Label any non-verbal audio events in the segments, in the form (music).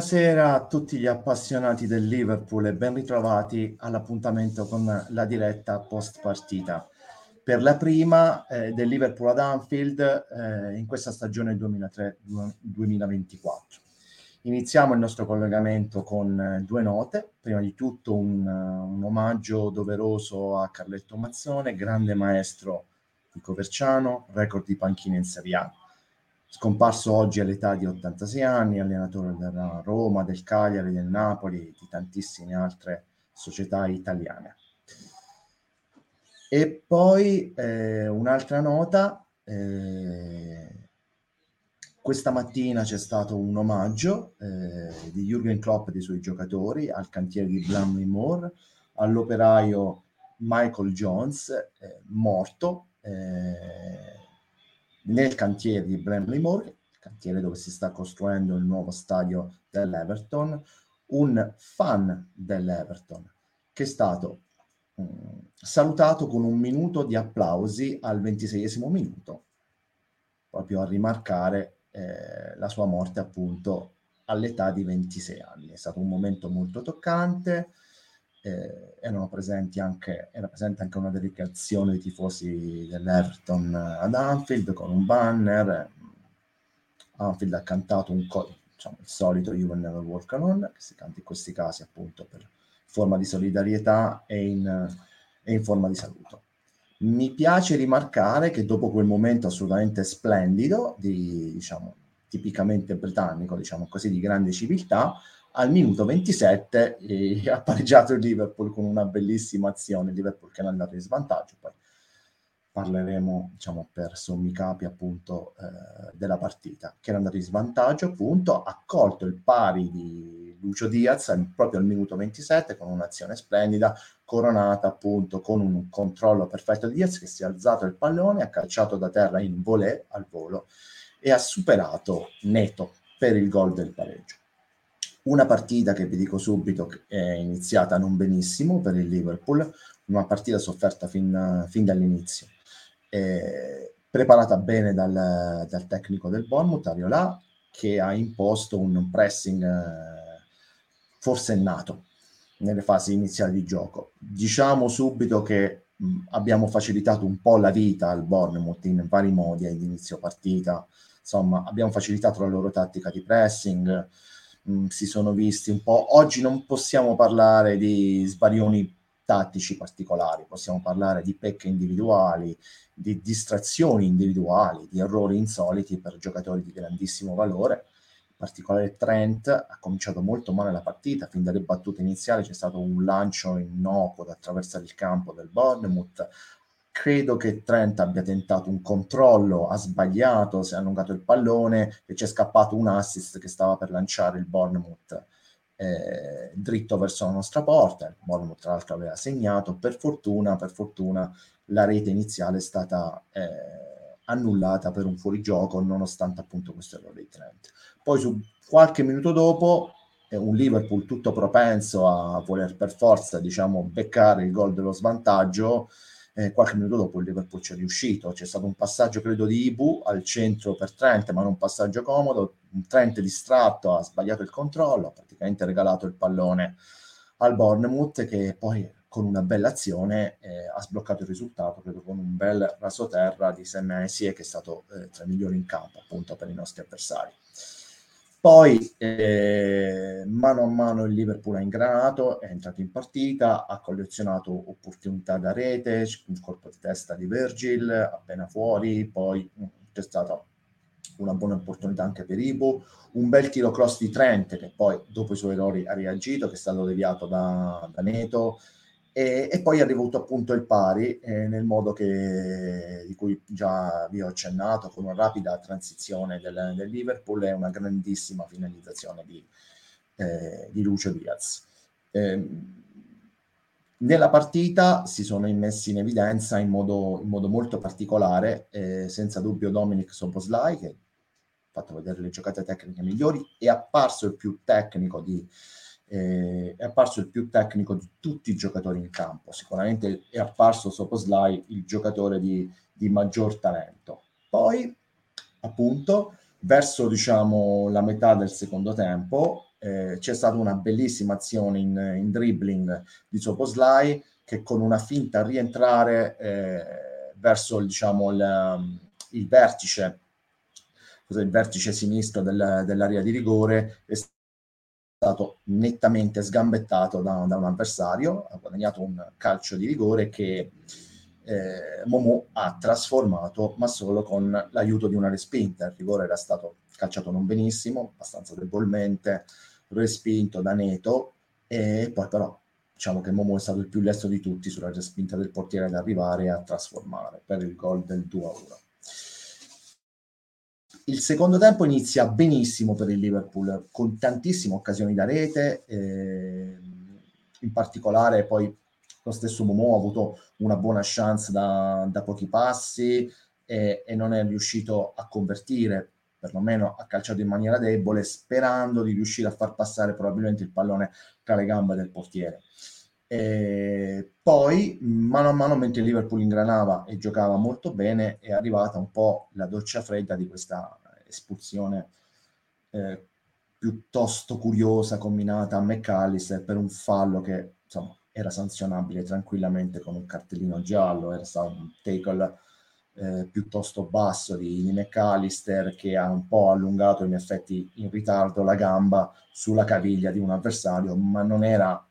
Buonasera a tutti gli appassionati del Liverpool e ben ritrovati all'appuntamento con la diretta post partita. Per la prima eh, del Liverpool ad Anfield eh, in questa stagione 2003-2024. Iniziamo il nostro collegamento con eh, due note. Prima di tutto un, un omaggio doveroso a Carletto Mazzone, grande maestro di Coverciano, record di panchina in Serie A scomparso oggi all'età di 86 anni, allenatore della Roma, del Cagliari, del Napoli, di tantissime altre società italiane. E poi eh, un'altra nota, eh, questa mattina c'è stato un omaggio eh, di Jürgen Klopp e dei suoi giocatori al cantiere di Blamley Moore, all'operaio Michael Jones, eh, morto eh, nel cantiere di Bramley Moore, il cantiere dove si sta costruendo il nuovo stadio dell'Everton, un fan dell'Everton che è stato mm, salutato con un minuto di applausi al ventiseiesimo minuto, proprio a rimarcare eh, la sua morte appunto all'età di 26 anni. È stato un momento molto toccante, eh, erano presenti anche, era presente anche una dedicazione dei tifosi dell'Everton ad Anfield con un banner. Anfield ha cantato un co- diciamo, il solito You Will Never Walk Alone, che si canta in questi casi appunto per forma di solidarietà e in, e in forma di saluto. Mi piace rimarcare che dopo quel momento assolutamente splendido, di, diciamo, tipicamente britannico, diciamo così, di grande civiltà, al minuto 27 eh, (laughs) ha pareggiato il Liverpool con una bellissima azione, il Liverpool che è andato in svantaggio, poi parleremo diciamo per sommi capi appunto eh, della partita, che era andato in svantaggio appunto, ha colto il pari di Lucio Diaz proprio al minuto 27 con un'azione splendida, coronata appunto con un controllo perfetto di Diaz che si è alzato il pallone, ha calciato da terra in volée al volo e ha superato Neto per il gol del pareggio. Una partita che vi dico subito è iniziata non benissimo per il Liverpool, una partita sofferta fin, fin dall'inizio. Eh, preparata bene dal, dal, tecnico del Bournemouth, Ariola, che ha imposto un pressing eh, forsennato nelle fasi iniziali di gioco. Diciamo subito che abbiamo facilitato un po' la vita al Bournemouth in vari modi all'inizio partita, insomma abbiamo facilitato la loro tattica di pressing, mh, mm, si sono visti un po'. Oggi non possiamo parlare di sbarioni tattici particolari, possiamo parlare di pecche individuali, di distrazioni individuali, di errori insoliti per giocatori di grandissimo valore. In particolare Trent ha cominciato molto male la partita, fin dalle battute iniziali c'è stato un lancio innocuo da attraversare il campo del Bournemouth, credo che Trent abbia tentato un controllo, ha sbagliato, si è allungato il pallone e c'è scappato un assist che stava per lanciare il Bournemouth eh, dritto verso la nostra porta. Il Bournemouth tra l'altro aveva segnato, per fortuna, per fortuna la rete iniziale è stata eh, annullata per un fuorigioco nonostante appunto questo errore di Trent. Poi su qualche minuto dopo eh, un Liverpool tutto propenso a voler per forza diciamo beccare il gol dello svantaggio eh, qualche minuto dopo il Liverpool ci è riuscito, c'è stato un passaggio credo di Ibu al centro per Trent, ma non un passaggio comodo, un Trent distratto ha sbagliato il controllo, ha praticamente regalato il pallone al Bournemouth che poi con una bella azione eh, ha sbloccato il risultato, credo con un bel rasoterra di Senesi che è stato eh, tra i migliori in campo appunto per i nostri avversari. Poi eh, mano a mano il Liverpool ha ingranato, è entrato in partita, ha collezionato opportunità da rete, un colpo di testa di Virgil appena fuori, poi mm, c'è stata una buona opportunità anche per Ibu, un bel tiro cross di Trent che poi dopo i suoi errori ha reagito, che è stato deviato da, da Neto, e, e, poi è arrivato appunto il pari eh, nel modo che, di cui già vi ho accennato, con una rapida transizione del, del Liverpool e una grandissima finalizzazione di, eh, di Lucio Diaz. Eh, nella partita si sono immessi in evidenza in modo, in modo molto particolare, eh, senza dubbio Dominic Soboslai, che ha fatto vedere le giocate tecniche migliori, è apparso il più tecnico di, eh, è apparso il più tecnico di tutti i giocatori in campo. Sicuramente è apparso Soposlai il giocatore di, di maggior talento. Poi, appunto, verso diciamo, la metà del secondo tempo, eh, c'è stata una bellissima azione in, in dribbling di Soposlai che con una finta a rientrare eh, verso diciamo, il, il vertice il vertice sinistro del, dell'area di rigore è stato nettamente sgambettato da, da, un avversario, ha guadagnato un calcio di rigore che eh, Momo ha trasformato, ma solo con l'aiuto di una respinta. Il rigore era stato calciato non benissimo, abbastanza debolmente, respinto da Neto, e poi però diciamo che Momo è stato il più lesto di tutti sulla respinta del portiere ad arrivare a trasformare per il gol del 2-1. Il secondo tempo inizia benissimo per il Liverpool, con tantissime occasioni da rete, eh, in particolare poi lo stesso Momo ha avuto una buona chance da, da pochi passi e, e, non è riuscito a convertire, perlomeno ha calciato in maniera debole, sperando di riuscire a far passare probabilmente il pallone tra le gambe del portiere. E poi, mano a mano, mentre il Liverpool ingranava e giocava molto bene, è arrivata un po' la doccia fredda di questa espulsione eh, piuttosto curiosa combinata a McAllister per un fallo che insomma era sanzionabile tranquillamente con un cartellino giallo, era stato un tackle eh, piuttosto basso di, di McAllister che ha un po' allungato in effetti in ritardo la gamba sulla caviglia di un avversario, ma non era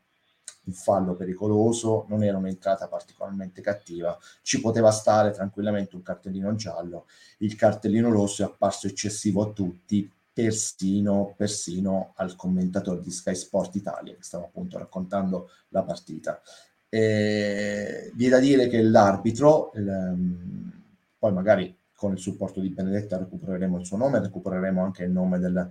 un fallo pericoloso, non era un'entrata particolarmente cattiva, ci poteva stare tranquillamente un cartellino giallo, il cartellino rosso è apparso eccessivo a tutti, persino, persino al commentatore di Sky Sport Italia che stava appunto raccontando la partita. E, vi è da dire che l'arbitro, ehm, poi magari con il supporto di Benedetta recupereremo il suo nome, recupereremo anche il nome del,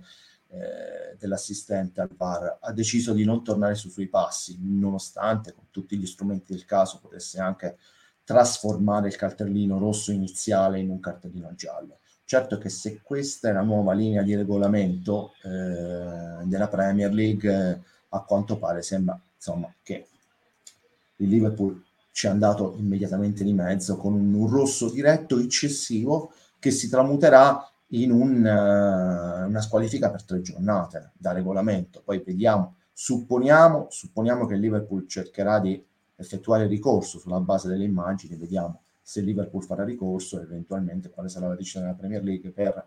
eh, dell'assistente al VAR, ha deciso di non tornare su suoi passi, nonostante con tutti gli strumenti del caso potesse anche trasformare il cartellino rosso iniziale in un cartellino giallo. Certo che se questa è la nuova linea di regolamento eh, della Premier League, eh, a quanto pare sembra insomma, che il Liverpool ci è andato immediatamente di mezzo con un rosso diretto eccessivo che si tramuterà in un, uh, una squalifica per tre giornate da regolamento. Poi vediamo, supponiamo, supponiamo che il Liverpool cercherà di effettuare ricorso sulla base delle immagini, vediamo se Liverpool farà ricorso e eventualmente quale sarà la decisione della Premier League per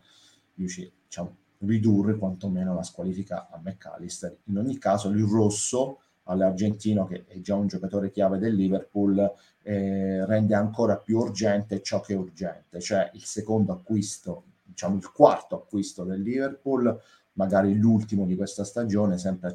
riuscire, diciamo, ridurre quantomeno la squalifica a McAllister. In ogni caso il rosso all'argentino, che è già un giocatore chiave del Liverpool, eh, rende ancora più urgente ciò che è urgente, cioè il secondo acquisto, diciamo il quarto acquisto del Liverpool, magari l'ultimo di questa stagione, sempre a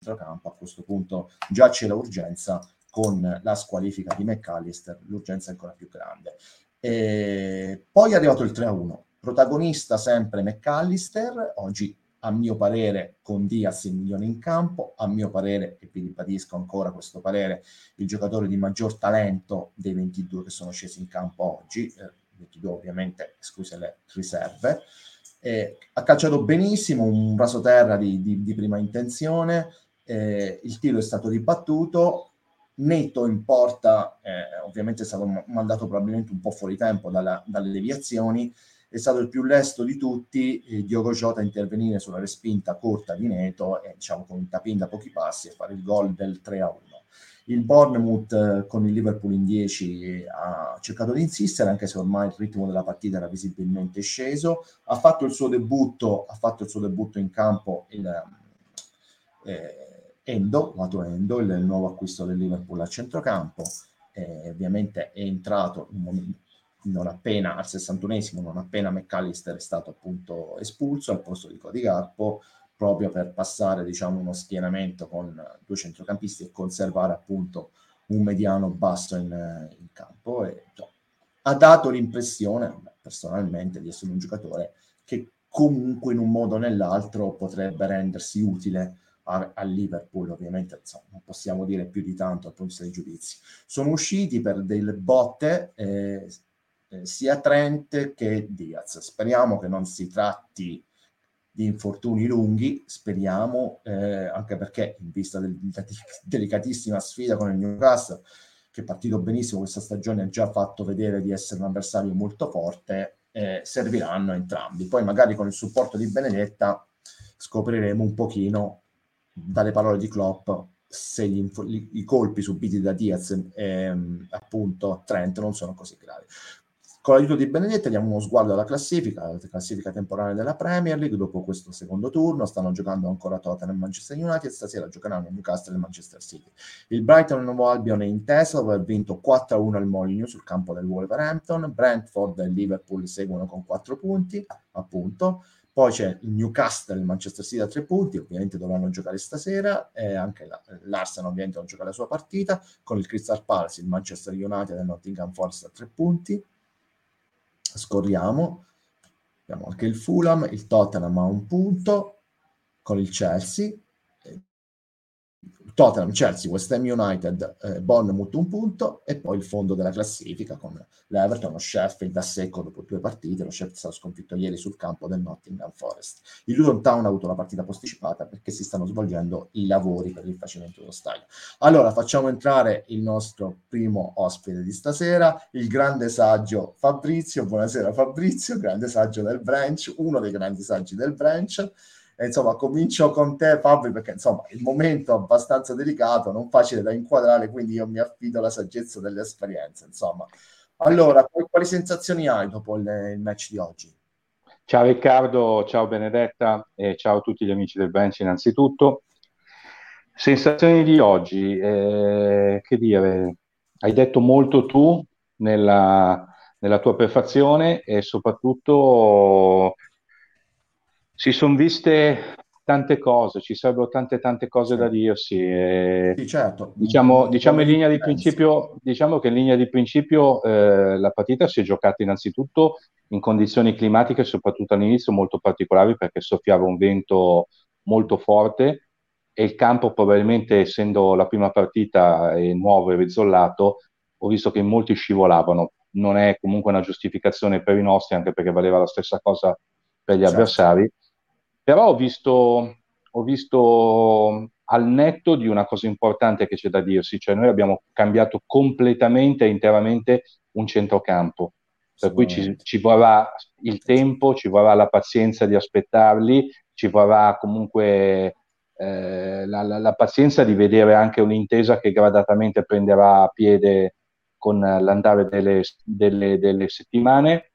centrocampo, a questo punto già c'è l'urgenza con la squalifica di McAllister, l'urgenza è ancora più grande. E poi è arrivato il 3-1, protagonista sempre McAllister, oggi a mio parere con Diaz il milione in campo, a mio parere, e vi ribadisco ancora questo parere, il giocatore di maggior talento dei 22 che sono scesi in campo oggi, eh, 22 ovviamente escluse le riserve, eh, ha calciato benissimo, un rasoterra di, di, di prima intenzione, eh, il tiro è stato ribattuto, netto in porta, eh, ovviamente è stato mandato probabilmente un po' fuori tempo dalla, dalle deviazioni, è stato il più lesto di tutti eh, Diogo Jota a intervenire sulla respinta corta di Neto e diciamo con un tapin da pochi passi e fare il gol del 3 1. Il Bournemouth eh, con il Liverpool in 10 ha cercato di insistere, anche se ormai il ritmo della partita era visibilmente sceso. Ha fatto il suo debutto, ha fatto il suo debutto in campo il, eh, Endo, lato Endo, il nuovo acquisto del Liverpool a centrocampo, eh, ovviamente è entrato non appena al 61esimo, non appena McAllister è stato appunto espulso al posto di Cody Garpo, proprio per passare diciamo uno schienamento con due centrocampisti e conservare appunto un mediano basso in, in campo e cioè, ha dato l'impressione personalmente di essere un giocatore che comunque in un modo o nell'altro potrebbe rendersi utile a, a Liverpool, ovviamente insomma, non possiamo dire più di tanto dal punto di vista dei giudizi. Sono usciti per delle botte eh, eh, sia Trent che Diaz. Speriamo che non si tratti di infortuni lunghi, speriamo, eh, anche perché in vista del, della delicatissima sfida con il Newcastle, che è partito benissimo questa stagione, ha già fatto vedere di essere un avversario molto forte, eh, serviranno entrambi. Poi magari con il supporto di Benedetta scopriremo un pochino dalle parole di Klopp se gli, i colpi subiti da Diaz e ehm, appunto Trent non sono così gravi. Con l'aiuto di Benedetti diamo uno sguardo alla classifica, la classifica temporale della Premier League. Dopo questo secondo turno stanno giocando ancora Tottenham e Manchester United, stasera giocheranno Newcastle e Manchester City. Il Brighton Nuovo Albion è in testa dopo aver vinto 4-1 al Molineux sul campo del Wolverhampton. Brentford e Liverpool seguono con 4 punti, appunto. Poi c'è il Newcastle e il Manchester City a 3 punti, ovviamente dovranno giocare stasera, e anche la, l'Arsenal ovviamente non gioca la sua partita, con il Crystal Palace, il Manchester United e il Nottingham Forest a 3 punti scorriamo, abbiamo anche il Fulham, il Tottenham ha un punto con il Chelsea, Tottenham, Chelsea, West Ham United, eh, Bournemouth un punto e poi il fondo della classifica con l'Everton, lo Sheffield da secco dopo due partite, lo Sheffield è stato sconfitto ieri sul campo del Nottingham Forest. Il Luton Town ha avuto la partita posticipata perché si stanno svolgendo i lavori per il facimento dello stadio. Allora facciamo entrare il nostro primo ospite di stasera, il grande saggio Fabrizio. Buonasera Fabrizio, grande saggio del branch, uno dei grandi saggi del branch. E, insomma, comincio con te, Fabio, perché insomma il momento è abbastanza delicato, non facile da inquadrare, quindi io mi affido alla saggezza delle esperienze. Insomma, allora, quali sensazioni hai dopo il, il match di oggi? Ciao Riccardo, ciao Benedetta e ciao a tutti gli amici del bench innanzitutto. Sensazioni di oggi, eh, che dire, hai detto molto tu nella, nella tua prefazione e soprattutto si sono viste tante cose, ci sarebbero tante tante cose da dirsi. E, sì, certo. Diciamo, diciamo, in linea di principio, diciamo che in linea di principio eh, la partita si è giocata innanzitutto in condizioni climatiche, soprattutto all'inizio, molto particolari perché soffiava un vento molto forte e il campo probabilmente essendo la prima partita e nuovo e rizzollato, ho visto che molti scivolavano. Non è comunque una giustificazione per i nostri, anche perché valeva la stessa cosa per gli certo. avversari però ho visto, ho visto al netto di una cosa importante che c'è da dirsi, cioè noi abbiamo cambiato completamente e interamente un centrocampo, per cui ci, ci, vorrà il tempo, ci vorrà la pazienza di aspettarli, ci vorrà comunque eh, la, la, la, pazienza di vedere anche un'intesa che gradatamente prenderà piede con l'andare delle, delle, delle settimane.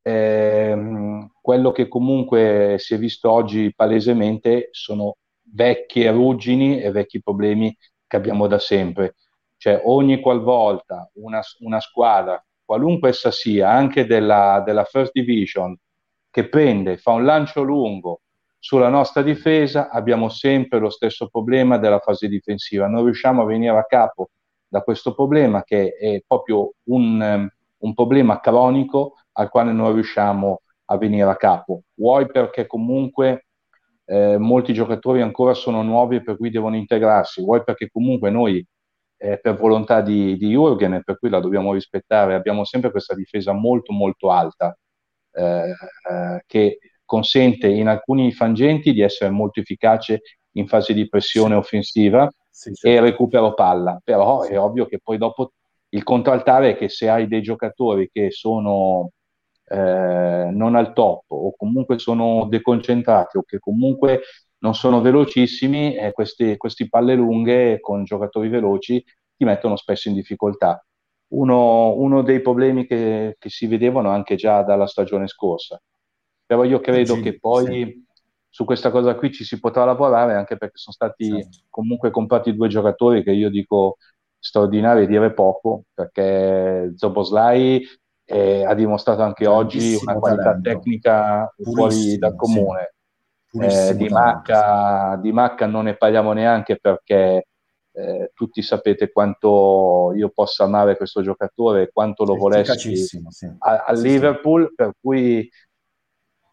Eh, quello che comunque si è visto oggi palesemente sono vecchie ruggini e vecchi problemi che abbiamo da sempre. Cioè ogni qualvolta una, una squadra, qualunque essa sia, anche della, della First Division, che prende, fa un lancio lungo sulla nostra difesa, abbiamo sempre lo stesso problema della fase difensiva. Non riusciamo a venire a capo da questo problema che è proprio un, un problema cronico al quale non riusciamo a venire a capo. Vuoi perché comunque eh, molti giocatori ancora sono nuovi e per cui devono integrarsi, vuoi perché comunque noi eh, per volontà di, di Jürgen per cui la dobbiamo rispettare, abbiamo sempre questa difesa molto molto alta eh, eh che consente in alcuni frangenti di essere molto efficace in fase di pressione offensiva sì, certo. e recupero palla, però è ovvio che poi dopo il contraltare è che se hai dei giocatori che sono eh, non al top o comunque sono deconcentrati o che comunque non sono velocissimi, eh, questi, questi palle lunghe con giocatori veloci ti mettono spesso in difficoltà. Uno, uno dei problemi che, che, si vedevano anche già dalla stagione scorsa. Però io credo sì, che poi sì. su questa cosa qui ci si potrà lavorare anche perché sono stati sì. comunque comprati due giocatori che io dico straordinari dire poco perché Zoboslai eh, ha dimostrato anche oggi una qualità talento. tecnica Purissimo, fuori dal comune. Sì. Eh, di, Macca, di, Macca, non ne parliamo neanche perché eh, tutti sapete quanto io possa amare questo giocatore e quanto lo volessi sì. a, a sì, Liverpool, per cui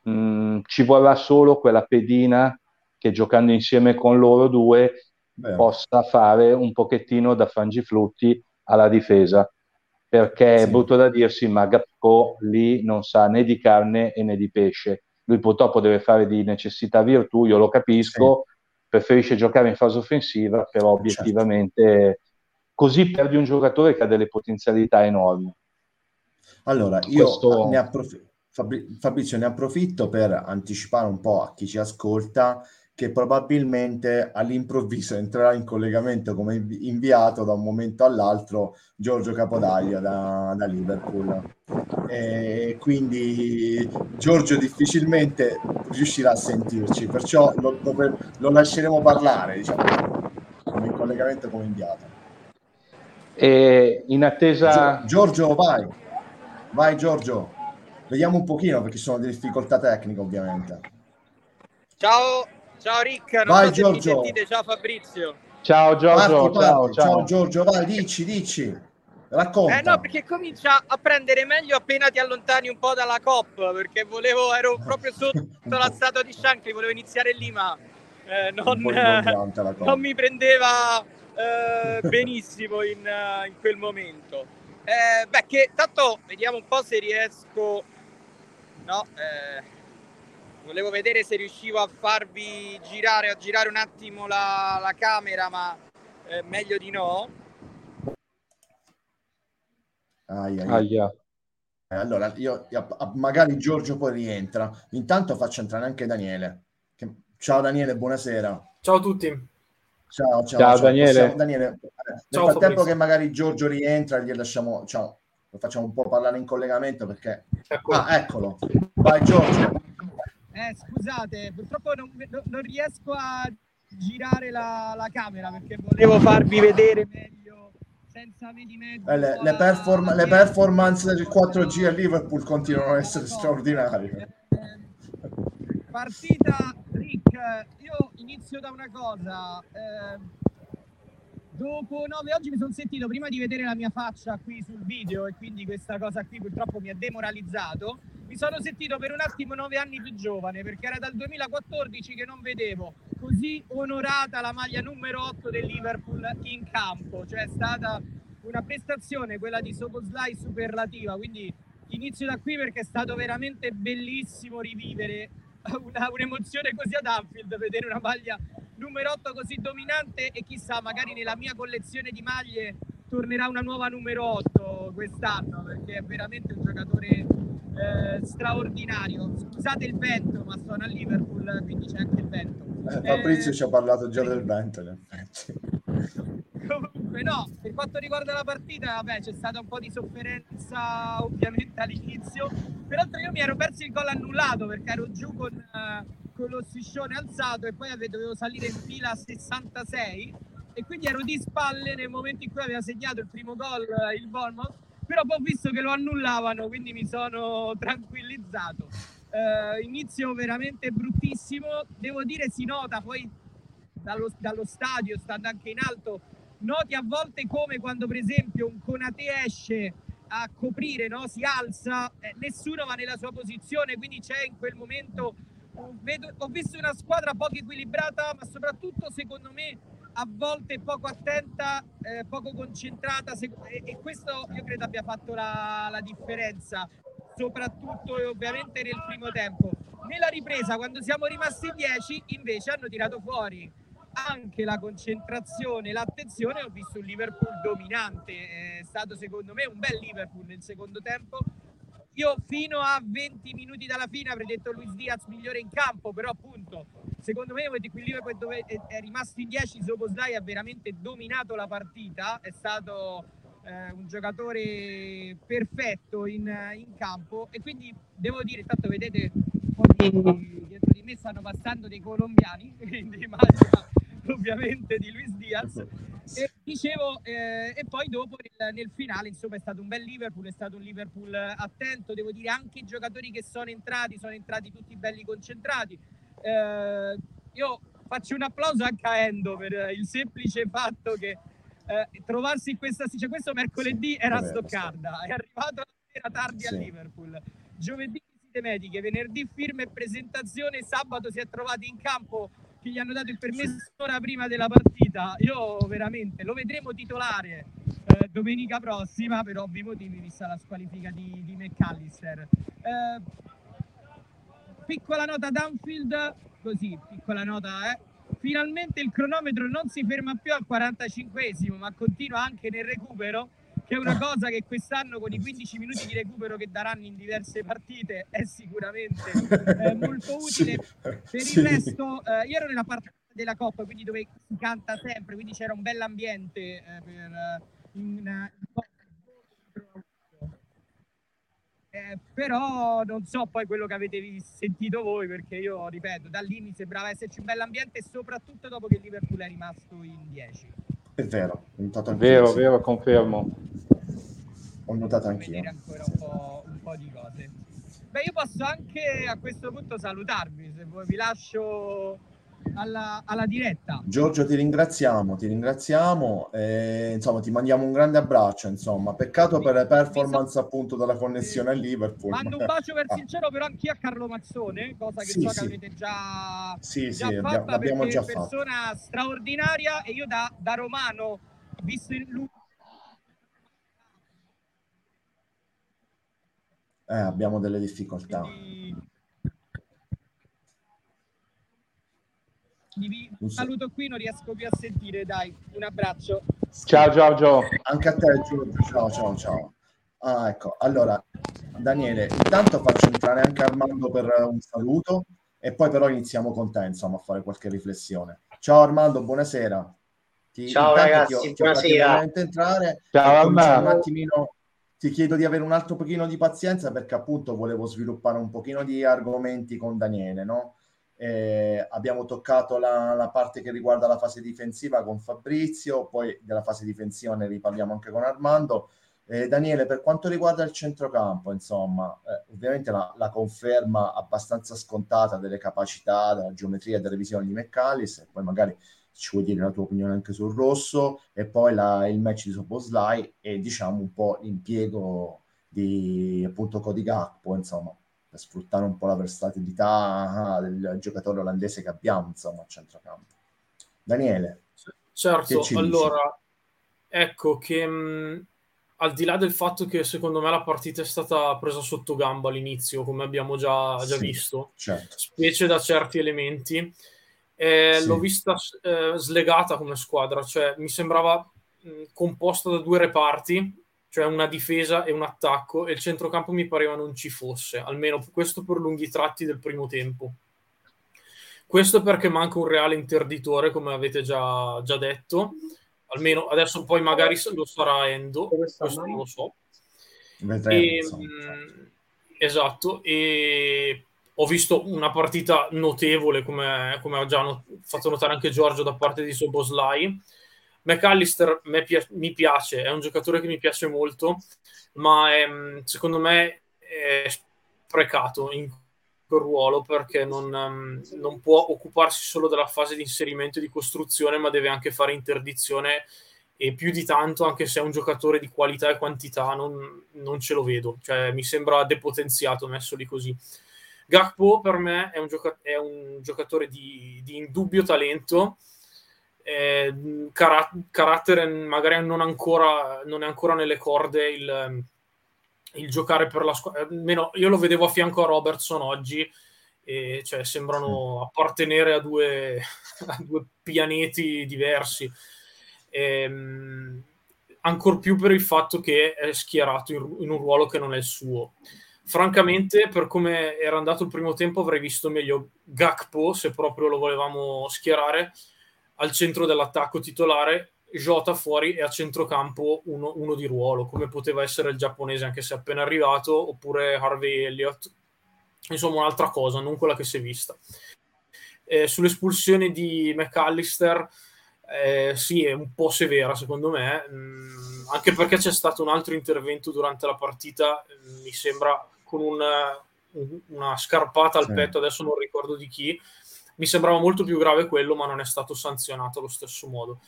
mh, mm, ci vorrà solo quella pedina che giocando insieme con loro due Beh. possa fare un pochettino da frangiflutti alla difesa perché sì. è brutto da dirsi, ma Gapco lì non sa né di carne né di pesce. Lui purtroppo deve fare di necessità virtù, io lo capisco, sì. preferisce giocare in fase offensiva, però certo. obiettivamente certo. così perdi un giocatore che ha delle potenzialità enormi. Allora, io Questo... ne approfitto Fabrizio, ne approfitto per anticipare un po' a chi ci ascolta che probabilmente all'improvviso entrerà in collegamento come inviato da un momento all'altro Giorgio Capodaglia da, da Liverpool. E quindi Giorgio difficilmente riuscirà a sentirci, perciò lo, lo, lo lasceremo parlare, diciamo, come in collegamento come inviato. E in attesa... Giorgio, vai, vai Giorgio, vediamo un pochino perché ci sono delle difficoltà tecniche ovviamente. Ciao, Ciao Rick, non vai, so Giorgio. mi sentite, ciao Fabrizio. Ciao Giorgio, parti, ciao, parti. ciao. ciao Giorgio, vai, dici, dici. Racconta. Eh no, perché comincia a prendere meglio appena ti allontani un po' dalla COP, perché volevo, ero proprio sotto (laughs) la statua di Shankly, volevo iniziare lì, ma eh, non, eh, non, mi prendeva eh, (laughs) benissimo in, uh, in, quel momento. Eh, beh, che tanto vediamo un po' se riesco... No, eh, volevo vedere se riuscivo a farvi girare, a girare un attimo la, la camera, ma eh, meglio di no. Aia, aia. aia. Eh, allora, io, io, magari Giorgio poi rientra. Intanto faccio entrare anche Daniele. Che... Ciao Daniele, buonasera. Ciao a tutti. Ciao, ciao, ciao, ciao. Daniele. Possiamo, Daniele. Eh, nel ciao, frattempo Fabrizio. che magari Giorgio rientra, gli lasciamo, ciao, lo facciamo un po' parlare in collegamento perché... Ecco. Ah, eccolo. Vai Giorgio. Eh, scusate, purtroppo non, non, riesco a girare la, la, camera perché volevo farvi vedere meglio senza vedi mezzo. Eh, le, le, perform- le, performance del 4G a Liverpool continuano ad essere straordinarie. Eh, partita, Rick, io inizio da una cosa. Eh, dopo nove oggi mi sono sentito prima di vedere la mia faccia qui sul video e quindi questa cosa qui purtroppo mi ha demoralizzato. Mi sono sentito per un attimo nove anni più giovane perché era dal 2014 che non vedevo così onorata la maglia numero 8 del Liverpool in campo, cioè è stata una prestazione quella di Soboslai superlativa, quindi inizio da qui perché è stato veramente bellissimo rivivere (laughs) una, un'emozione così ad Anfield, vedere una maglia numero 8 così dominante e chissà magari nella mia collezione di maglie tornerà una nuova numero 8 quest'anno perché è veramente un giocatore eh, straordinario. Scusate il vento, ma sono a Liverpool, quindi c'è anche il vento. Eh, Fabrizio eh, ci ha parlato già del vento, in effetti. Comunque no, per quanto riguarda la partita, vabbè, c'è stata un po' di sofferenza ovviamente all'inizio. Peraltro io mi ero perso il gol annullato perché ero giù con, uh, con lo striscione alzato e poi dovevo salire in fila a 66 e quindi ero di spalle nel momento in cui aveva segnato il primo gol il Bournemouth però poi ho visto che lo annullavano, quindi mi sono tranquillizzato. Uh, inizio veramente bruttissimo, devo dire si nota poi dallo, dallo, stadio, stando anche in alto, noti a volte come quando per esempio un Conate esce a coprire, no? si alza, eh, nessuno va nella sua posizione, quindi c'è in quel momento, vedo, ho visto una squadra poco equilibrata, ma soprattutto secondo me a volte poco attenta, eh, poco concentrata e, e, questo io credo abbia fatto la, la differenza, soprattutto e ovviamente nel primo tempo. Nella ripresa, quando siamo rimasti in 10, invece hanno tirato fuori anche la concentrazione, l'attenzione. Ho visto un Liverpool dominante, è stato secondo me un bel Liverpool nel secondo tempo. Io fino a 20 minuti dalla fine avrei detto Luis Diaz migliore in campo, però appunto secondo me il Liverpool dove è rimasto in 10 Soboslai ha veramente dominato la partita è stato eh, un giocatore perfetto in, in, campo e quindi devo dire intanto vedete di, dietro di me stanno passando dei colombiani (laughs) quindi immagino ovviamente di Luis Diaz e dicevo eh, e poi dopo nel, nel, finale insomma è stato un bel Liverpool è stato un Liverpool attento devo dire anche i giocatori che sono entrati sono entrati tutti belli concentrati. Eh, io faccio un applauso anche a Endo per il semplice fatto che eh, trovarsi in questa cioè questo mercoledì era a Stoccarda, è arrivato la sera tardi sì. a Liverpool, giovedì visite mediche, venerdì firme e presentazione, sabato si è trovato in campo che gli hanno dato il permesso ora prima della partita. Io veramente lo vedremo titolare eh, domenica prossima per ovvi motivi vista la squalifica di, di McAllister. Eh, piccola nota Danfield, così, piccola nota, eh. Finalmente il cronometro non si ferma più al 45esimo, ma continua anche nel recupero, è una cosa che quest'anno con i 15 minuti di recupero che daranno in diverse partite è sicuramente eh, (laughs) molto utile. Per il resto, eh, io ero nella parte della Coppa, quindi dove si canta sempre, quindi c'era un bell'ambiente eh, per, in, in eh, però non so poi quello che avete sentito voi perché io ripeto da lì mi sembrava esserci un bell'ambiente soprattutto dopo che il Liverpool è rimasto in 10 è vero ho notato anche vero vero confermo. Ho notato anche vedere ancora un po', un po' di cose. Beh io posso anche a questo punto salutarvi se vuoi vi lascio alla, alla, diretta. Giorgio, ti ringraziamo, ti ringraziamo, e, insomma, ti mandiamo un grande abbraccio, insomma, peccato per le performance appunto della connessione a Liverpool. Mando un bacio verso il cielo però anche a Carlo Mazzone, cosa che sì, so sì. che avete già, sì, già sì, fatta l'abbiamo già fatto. persona straordinaria e io da, da romano, visto il lui Eh, abbiamo delle difficoltà. Quindi un saluto qui, non riesco più a sentire, dai, un abbraccio. Ciao ciao ciao. Anche a te Giorgio, ciao ciao ciao. Ah, ecco, allora Daniele, intanto faccio entrare anche Armando per un saluto e poi però iniziamo con te, insomma, a fare qualche riflessione. Ciao Armando, buonasera. Ti, Ciao ragazzi, ti ho, buonasera. Ti entrare Ciao un attimino ti chiedo di avere un altro pochino di pazienza perché appunto volevo sviluppare un pochino di argomenti con Daniele, no? Eh, abbiamo toccato la, la, parte che riguarda la fase difensiva con Fabrizio, poi della fase difensiva ne riparliamo anche con Armando. Eh, Daniele, per quanto riguarda il centrocampo, insomma, eh, ovviamente la, la, conferma abbastanza scontata delle capacità, della geometria e delle visioni di McCallis, e poi magari ci vuoi dire la tua opinione anche sul rosso, e poi la, il match di Soboslai e diciamo un po' l'impiego di appunto Cody Gakpo, insomma sfruttare un po' la versatilità del giocatore olandese che abbiamo insomma a centrocampo. Daniele. Certo, allora ecco che mh, al di là del fatto che secondo me la partita è stata presa sotto gamba all'inizio, come abbiamo già, già sì, visto, certo. specie da certi elementi, eh, sì. l'ho vista eh, slegata come squadra, cioè mi sembrava mh, composta da due reparti cioè una difesa e un attacco, e il centrocampo mi pareva non ci fosse, almeno questo per lunghi tratti del primo tempo. Questo perché manca un reale interditore, come avete già, già detto, almeno adesso poi magari lo sarà Endo, questo non lo so. E, mh, esatto, e ho visto una partita notevole, come, come ha già not- fatto notare anche Giorgio da parte di Soboslai, McAllister mi piace, è un giocatore che mi piace molto, ma è, secondo me è sprecato in quel ruolo perché non, um, non, può occuparsi solo della fase di inserimento e di costruzione, ma deve anche fare interdizione e più di tanto, anche se è un giocatore di qualità e quantità, non, non ce lo vedo, cioè mi sembra depotenziato messo lì così. Gakpo per me è un, gioca- è un giocatore di, di indubbio talento, eh, car- carattere magari non, ancora, non è ancora nelle corde il, il giocare per la squadra. Almeno io lo vedevo a fianco a Robertson oggi, e cioè sembrano appartenere a due, a due pianeti diversi. Ehm, ancor più per il fatto che è schierato in, in, un ruolo che non è il suo. Francamente, per come era andato il primo tempo, avrei visto meglio Gakpo se proprio lo volevamo schierare al centro dell'attacco titolare, Jota fuori e a centrocampo uno, uno di ruolo, come poteva essere il giapponese anche se appena arrivato, oppure Harvey Elliott. Insomma, un'altra cosa, non quella che si è vista. Eh, sull'espulsione di McAllister, eh, sì, è un po' severa secondo me, mh, mm, anche perché c'è stato un altro intervento durante la partita, mh, mm, mi sembra con una, una scarpata al sì. petto, adesso non ricordo di chi, mi sembrava molto più grave quello, ma non è stato sanzionato allo stesso modo.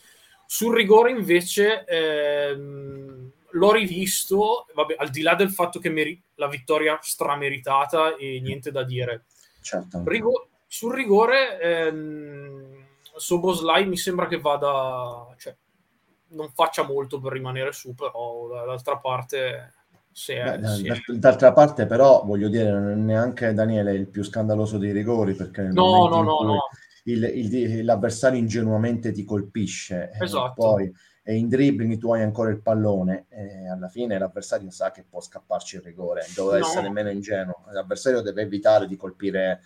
Sul rigore invece ehm, l'ho rivisto, vabbè, al di là del fatto che meri- la vittoria strameritata e niente da dire. Certo. Rigo- sul rigore ehm, Soboslai mi sembra che vada, cioè, non faccia molto per rimanere su, però dall'altra parte sì, Beh, sì. D'altra parte, però, voglio dire, non è neanche Daniele il più scandaloso dei rigori perché no, no, no, in, cui, no. il, il, l'avversario ingenuamente ti colpisce, esatto. poi e in dribbling tu hai ancora il pallone e alla fine l'avversario sa che può scapparci il rigore, deve no. essere meno ingenuo, l'avversario deve evitare di colpire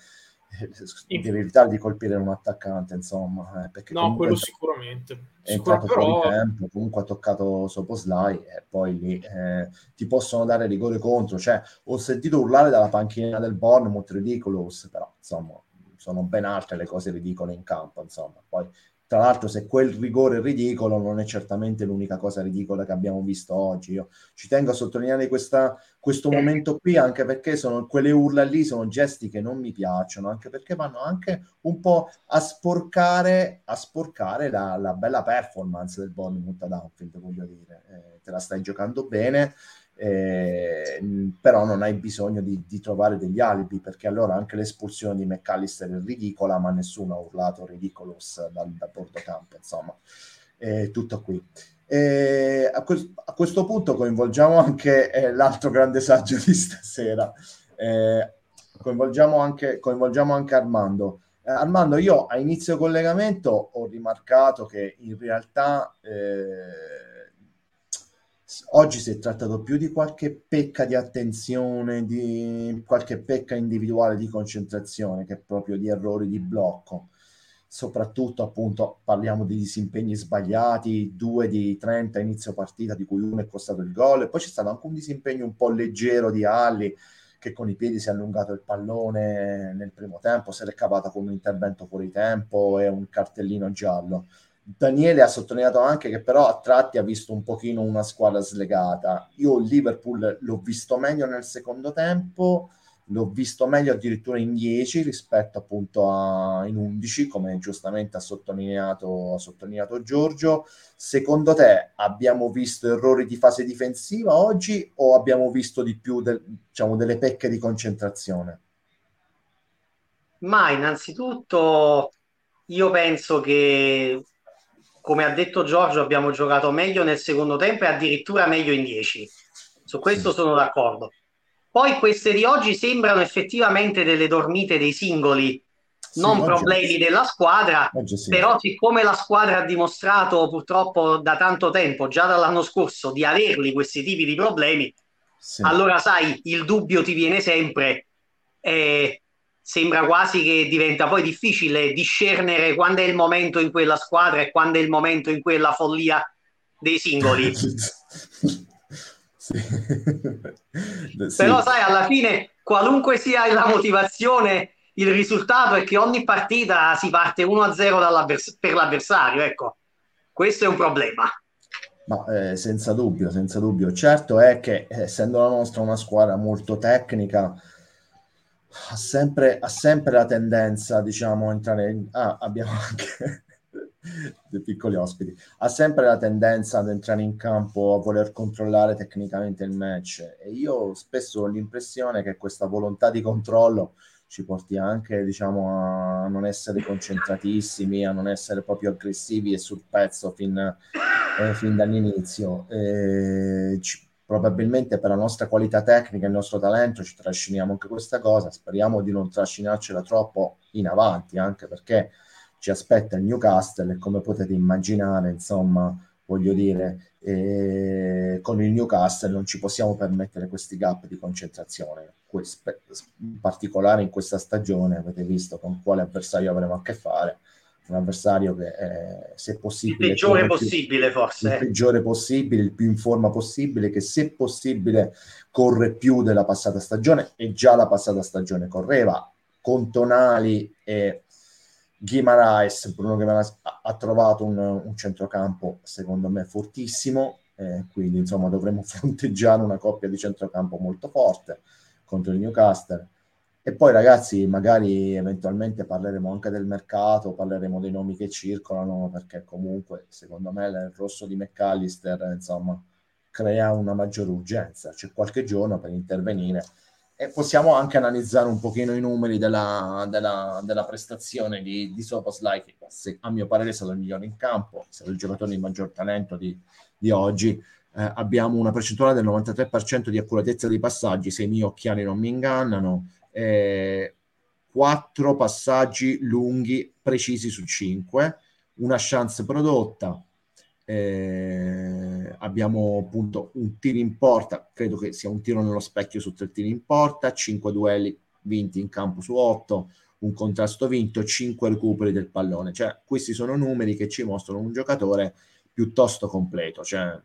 deve evitare di colpire un attaccante, insomma, eh, perché no, quello sicuramente. è entrato però... fuori tempo, comunque ha toccato Soposlai e poi lì eh, ti possono dare rigore contro, cioè ho sentito urlare dalla panchina del Bournemouth ridiculous, però insomma sono ben altre le cose ridicole in campo, insomma, poi tra l'altro, se quel rigore è ridicolo, non è certamente l'unica cosa ridicola che abbiamo visto oggi. Io ci tengo a sottolineare questa, questo momento qui, anche perché sono, quelle urla lì sono gesti che non mi piacciono, anche perché vanno anche un po' a sporcare, a sporcare la, la bella performance del Bournemouth ad Anfield, voglio dire. Eh, te la stai giocando bene, eh, però non hai bisogno di, di, trovare degli alibi perché allora anche l'espulsione di McAllister è ridicola ma nessuno ha urlato ridiculous dal, da bordo campo insomma. È tutto qui. E a, que- a, questo punto coinvolgiamo anche eh, l'altro grande saggio di stasera. Eh, coinvolgiamo, anche, coinvolgiamo anche Armando. Eh, Armando io a inizio collegamento ho rimarcato che in realtà eh, oggi si è trattato più di qualche pecca di attenzione, di qualche pecca individuale di concentrazione che proprio di errori di blocco. Soprattutto, appunto, parliamo di disimpegni sbagliati, due di 30 inizio partita, di cui uno è costato il gol, e poi c'è stato anche un disimpegno un po' leggero di Alli, che con i piedi si è allungato il pallone nel primo tempo, si è recapata con un intervento fuori tempo e un cartellino giallo Daniele ha sottolineato anche che però a tratti ha visto un pochino una squadra slegata. Io il Liverpool l'ho visto meglio nel secondo tempo, l'ho visto meglio addirittura in 10 rispetto appunto a in 11, come giustamente ha sottolineato, ha sottolineato Giorgio. Secondo te abbiamo visto errori di fase difensiva oggi o abbiamo visto di più del, diciamo, delle pecche di concentrazione? Ma innanzitutto io penso che come ha detto Giorgio, abbiamo giocato meglio nel secondo tempo e addirittura meglio in 10. Su questo sono d'accordo. Poi queste di oggi sembrano effettivamente delle dormite dei singoli, sì, non problemi sì. della squadra, sì. però siccome la squadra ha dimostrato purtroppo da tanto tempo, già dall'anno scorso, di averli questi tipi di problemi, allora sai, il dubbio ti viene sempre. Eh, sembra quasi che diventa poi difficile discernere quando è il momento in quella squadra e quando è il momento in quella follia dei singoli. (laughs) sì. (laughs) Però sai, alla fine, qualunque sia la motivazione, il risultato è che ogni partita si parte 1-0 per l'avversario, ecco. Questo è un problema. Ma eh, senza dubbio, senza dubbio. Certo è che essendo la nostra una squadra molto tecnica, ha sempre, ha sempre la tendenza, diciamo, a entrare in... Ah, abbiamo (laughs) anche dei piccoli ospiti. Ha sempre la tendenza ad entrare in campo a voler controllare tecnicamente il match e io spesso ho l'impressione che questa volontà di controllo ci porti anche, diciamo, a non essere concentratissimi, a non essere proprio aggressivi e sul pezzo fin, eh, fin dall'inizio. Eh, ci, probabilmente per la nostra qualità tecnica e il nostro talento ci trasciniamo anche questa cosa, speriamo di non trascinarcela troppo in avanti, anche perché ci aspetta il Newcastle e come potete immaginare, insomma, voglio dire, eh, con il Newcastle non ci possiamo permettere questi gap di concentrazione, in particolare in questa stagione, avete visto con quale avversario avremo a che fare un avversario che eh, se possibile il peggiore possibile più, forse il peggiore possibile il più in forma possibile che se possibile corre più della passata stagione. E già la passata stagione correva con Tonali e Guimaraes. Bruno Guimaraes ha, ha trovato un, un, centrocampo secondo me fortissimo. Eh, quindi insomma dovremo (laughs) fronteggiare una coppia di centrocampo molto forte contro il Newcastle e poi ragazzi, magari eventualmente parleremo anche del mercato, parleremo dei nomi che circolano, perché comunque secondo me il rosso di McAllister, insomma, crea una maggiore urgenza. C'è qualche giorno per intervenire e possiamo anche analizzare un pochino i numeri della, della, della prestazione di, di Soposlai, che a mio parere è stato il migliore in campo, è stato il giocatore di maggior talento di, di oggi. Eh, abbiamo una percentuale del 93% di accuratezza dei passaggi, se i miei occhiali non mi ingannano, eh, quattro passaggi lunghi precisi su cinque, una chance prodotta, eh, abbiamo appunto un tiro in porta, credo che sia un tiro nello specchio su tre tiri in porta, 5 duelli vinti in campo su 8, un contrasto vinto, 5 recuperi del pallone. Cioè, questi sono numeri che ci mostrano un giocatore piuttosto completo. Cioè,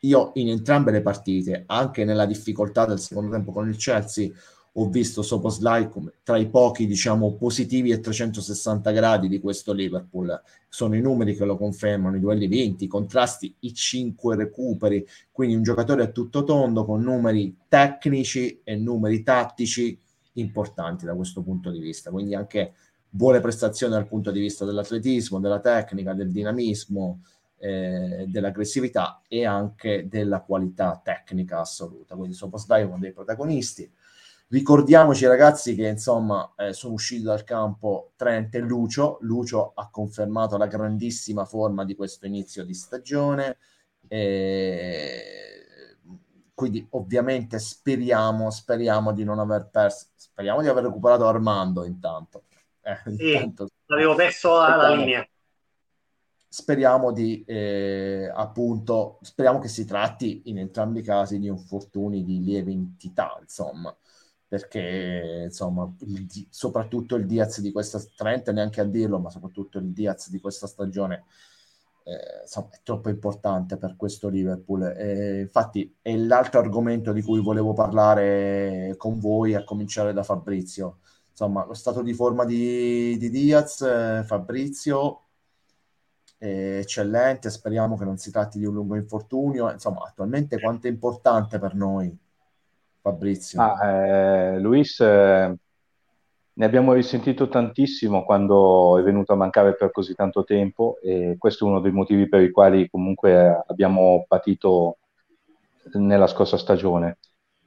io in entrambe le partite, anche nella difficoltà del secondo tempo con il Chelsea, ho visto Soposlai tra i pochi, diciamo, positivi e 360 gradi di questo Liverpool. Sono i numeri che lo confermano, i duelli vinti, i contrasti, i cinque recuperi, quindi un giocatore a tutto tondo con numeri tecnici e numeri tattici importanti da questo punto di vista. Quindi anche buone prestazioni dal punto di vista dell'atletismo, della tecnica, del dinamismo, eh, dell'aggressività e anche della qualità tecnica assoluta. Quindi Soposlai è uno dei protagonisti. Ricordiamoci ragazzi che insomma eh, sono usciti dal campo Trent e Lucio. Lucio ha confermato la grandissima forma di questo inizio di stagione. E... Quindi ovviamente speriamo, speriamo di non aver perso, speriamo di aver recuperato Armando intanto. Eh, sì, intanto... l'avevo perso alla linea. Speriamo di eh, appunto, speriamo che si tratti in entrambi i casi di infortuni di lieve entità, insomma perché insomma il, soprattutto il Diaz di questa Trent neanche a dirlo ma soprattutto il Diaz di questa stagione eh, insomma, è troppo importante per questo Liverpool. E infatti è l'altro argomento di cui volevo parlare con voi a cominciare da Fabrizio. Insomma lo stato di forma di, di Diaz eh, Fabrizio è eccellente speriamo che non si tratti di un lungo infortunio. Insomma attualmente quanto è importante per noi Fabrizio? Ah, eh, Luis, eh, ne abbiamo risentito tantissimo quando è venuto a mancare per così tanto tempo e questo è uno dei motivi per i quali comunque abbiamo patito nella scorsa stagione.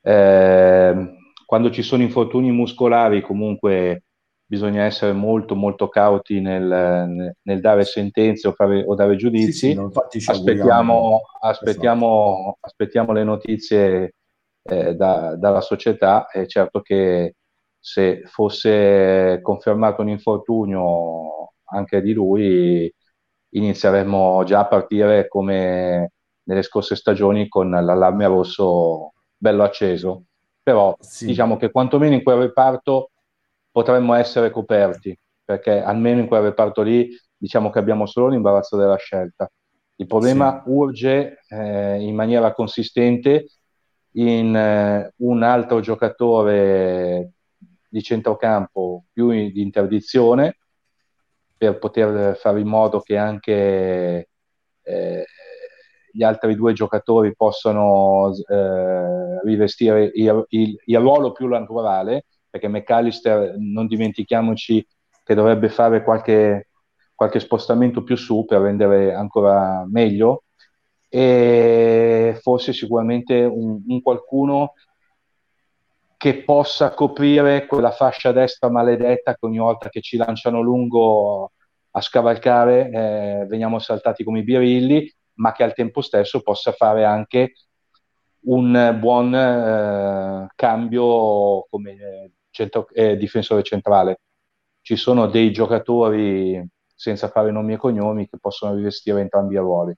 Eh, quando ci sono infortuni muscolari comunque bisogna essere molto molto cauti nel, nel dare sentenze o, fare, o dare giudizi. Sì, sì, aspettiamo, aspettiamo, aspettiamo le notizie eh, da, dalla società e certo che se fosse confermato un infortunio anche di lui inizieremmo già a partire come nelle scorse stagioni con l'allarme rosso bello acceso però sì. diciamo che quantomeno in quel reparto potremmo essere coperti perché almeno in quel reparto lì diciamo che abbiamo solo l'imbarazzo della scelta il problema sì. urge eh, in maniera consistente in eh, un altro giocatore di centrocampo più in, di interdizione per poter fare in modo che anche eh, gli altri due giocatori possano eh, rivestire il, il, il, ruolo più naturale perché McAllister non dimentichiamoci che dovrebbe fare qualche, qualche spostamento più su per rendere ancora meglio e forse sicuramente un, un qualcuno che possa coprire quella fascia destra maledetta che ogni volta che ci lanciano lungo a scavalcare eh, veniamo saltati come i birilli, ma che al tempo stesso possa fare anche un buon eh, cambio come eh, centro, eh, difensore centrale. Ci sono dei giocatori, senza fare nomi e cognomi, che possono rivestire entrambi i ruoli.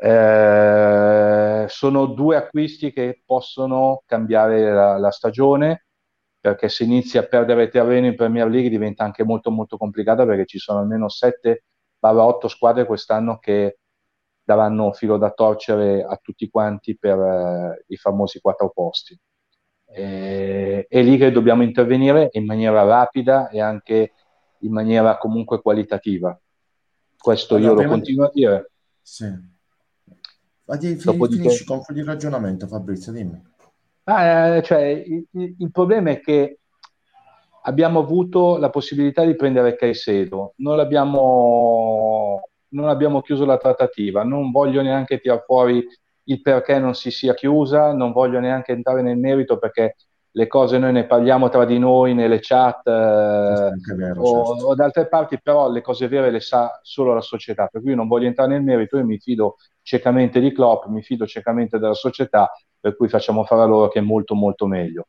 Eh, sono due acquisti che possono cambiare la, la, stagione perché se inizi a perdere terreno in Premier League diventa anche molto molto complicata perché ci sono almeno 7-8 squadre quest'anno che daranno filo da torcere a tutti quanti per eh, i famosi quattro posti. E, è lì che dobbiamo intervenire in maniera rapida e anche in maniera comunque qualitativa. Questo allora, io lo continuo a dire. Sì. Ma di, Dopodiché... finisci, concludi il ragionamento, Fabrizio, dimmi. Ah, cioè, il, il, problema è che abbiamo avuto la possibilità di prendere Caicedo, non l'abbiamo, non abbiamo chiuso la trattativa, non voglio neanche tirare fuori il perché non si sia chiusa, non voglio neanche entrare nel merito perché le cose noi ne parliamo tra di noi nelle chat eh, vero, o, certo. o, da altre parti, però le cose vere le sa solo la società, per cui non voglio entrare nel merito, io mi fido ciecamente di Klopp, mi fido ciecamente della società, per cui facciamo fare a loro che è molto molto meglio.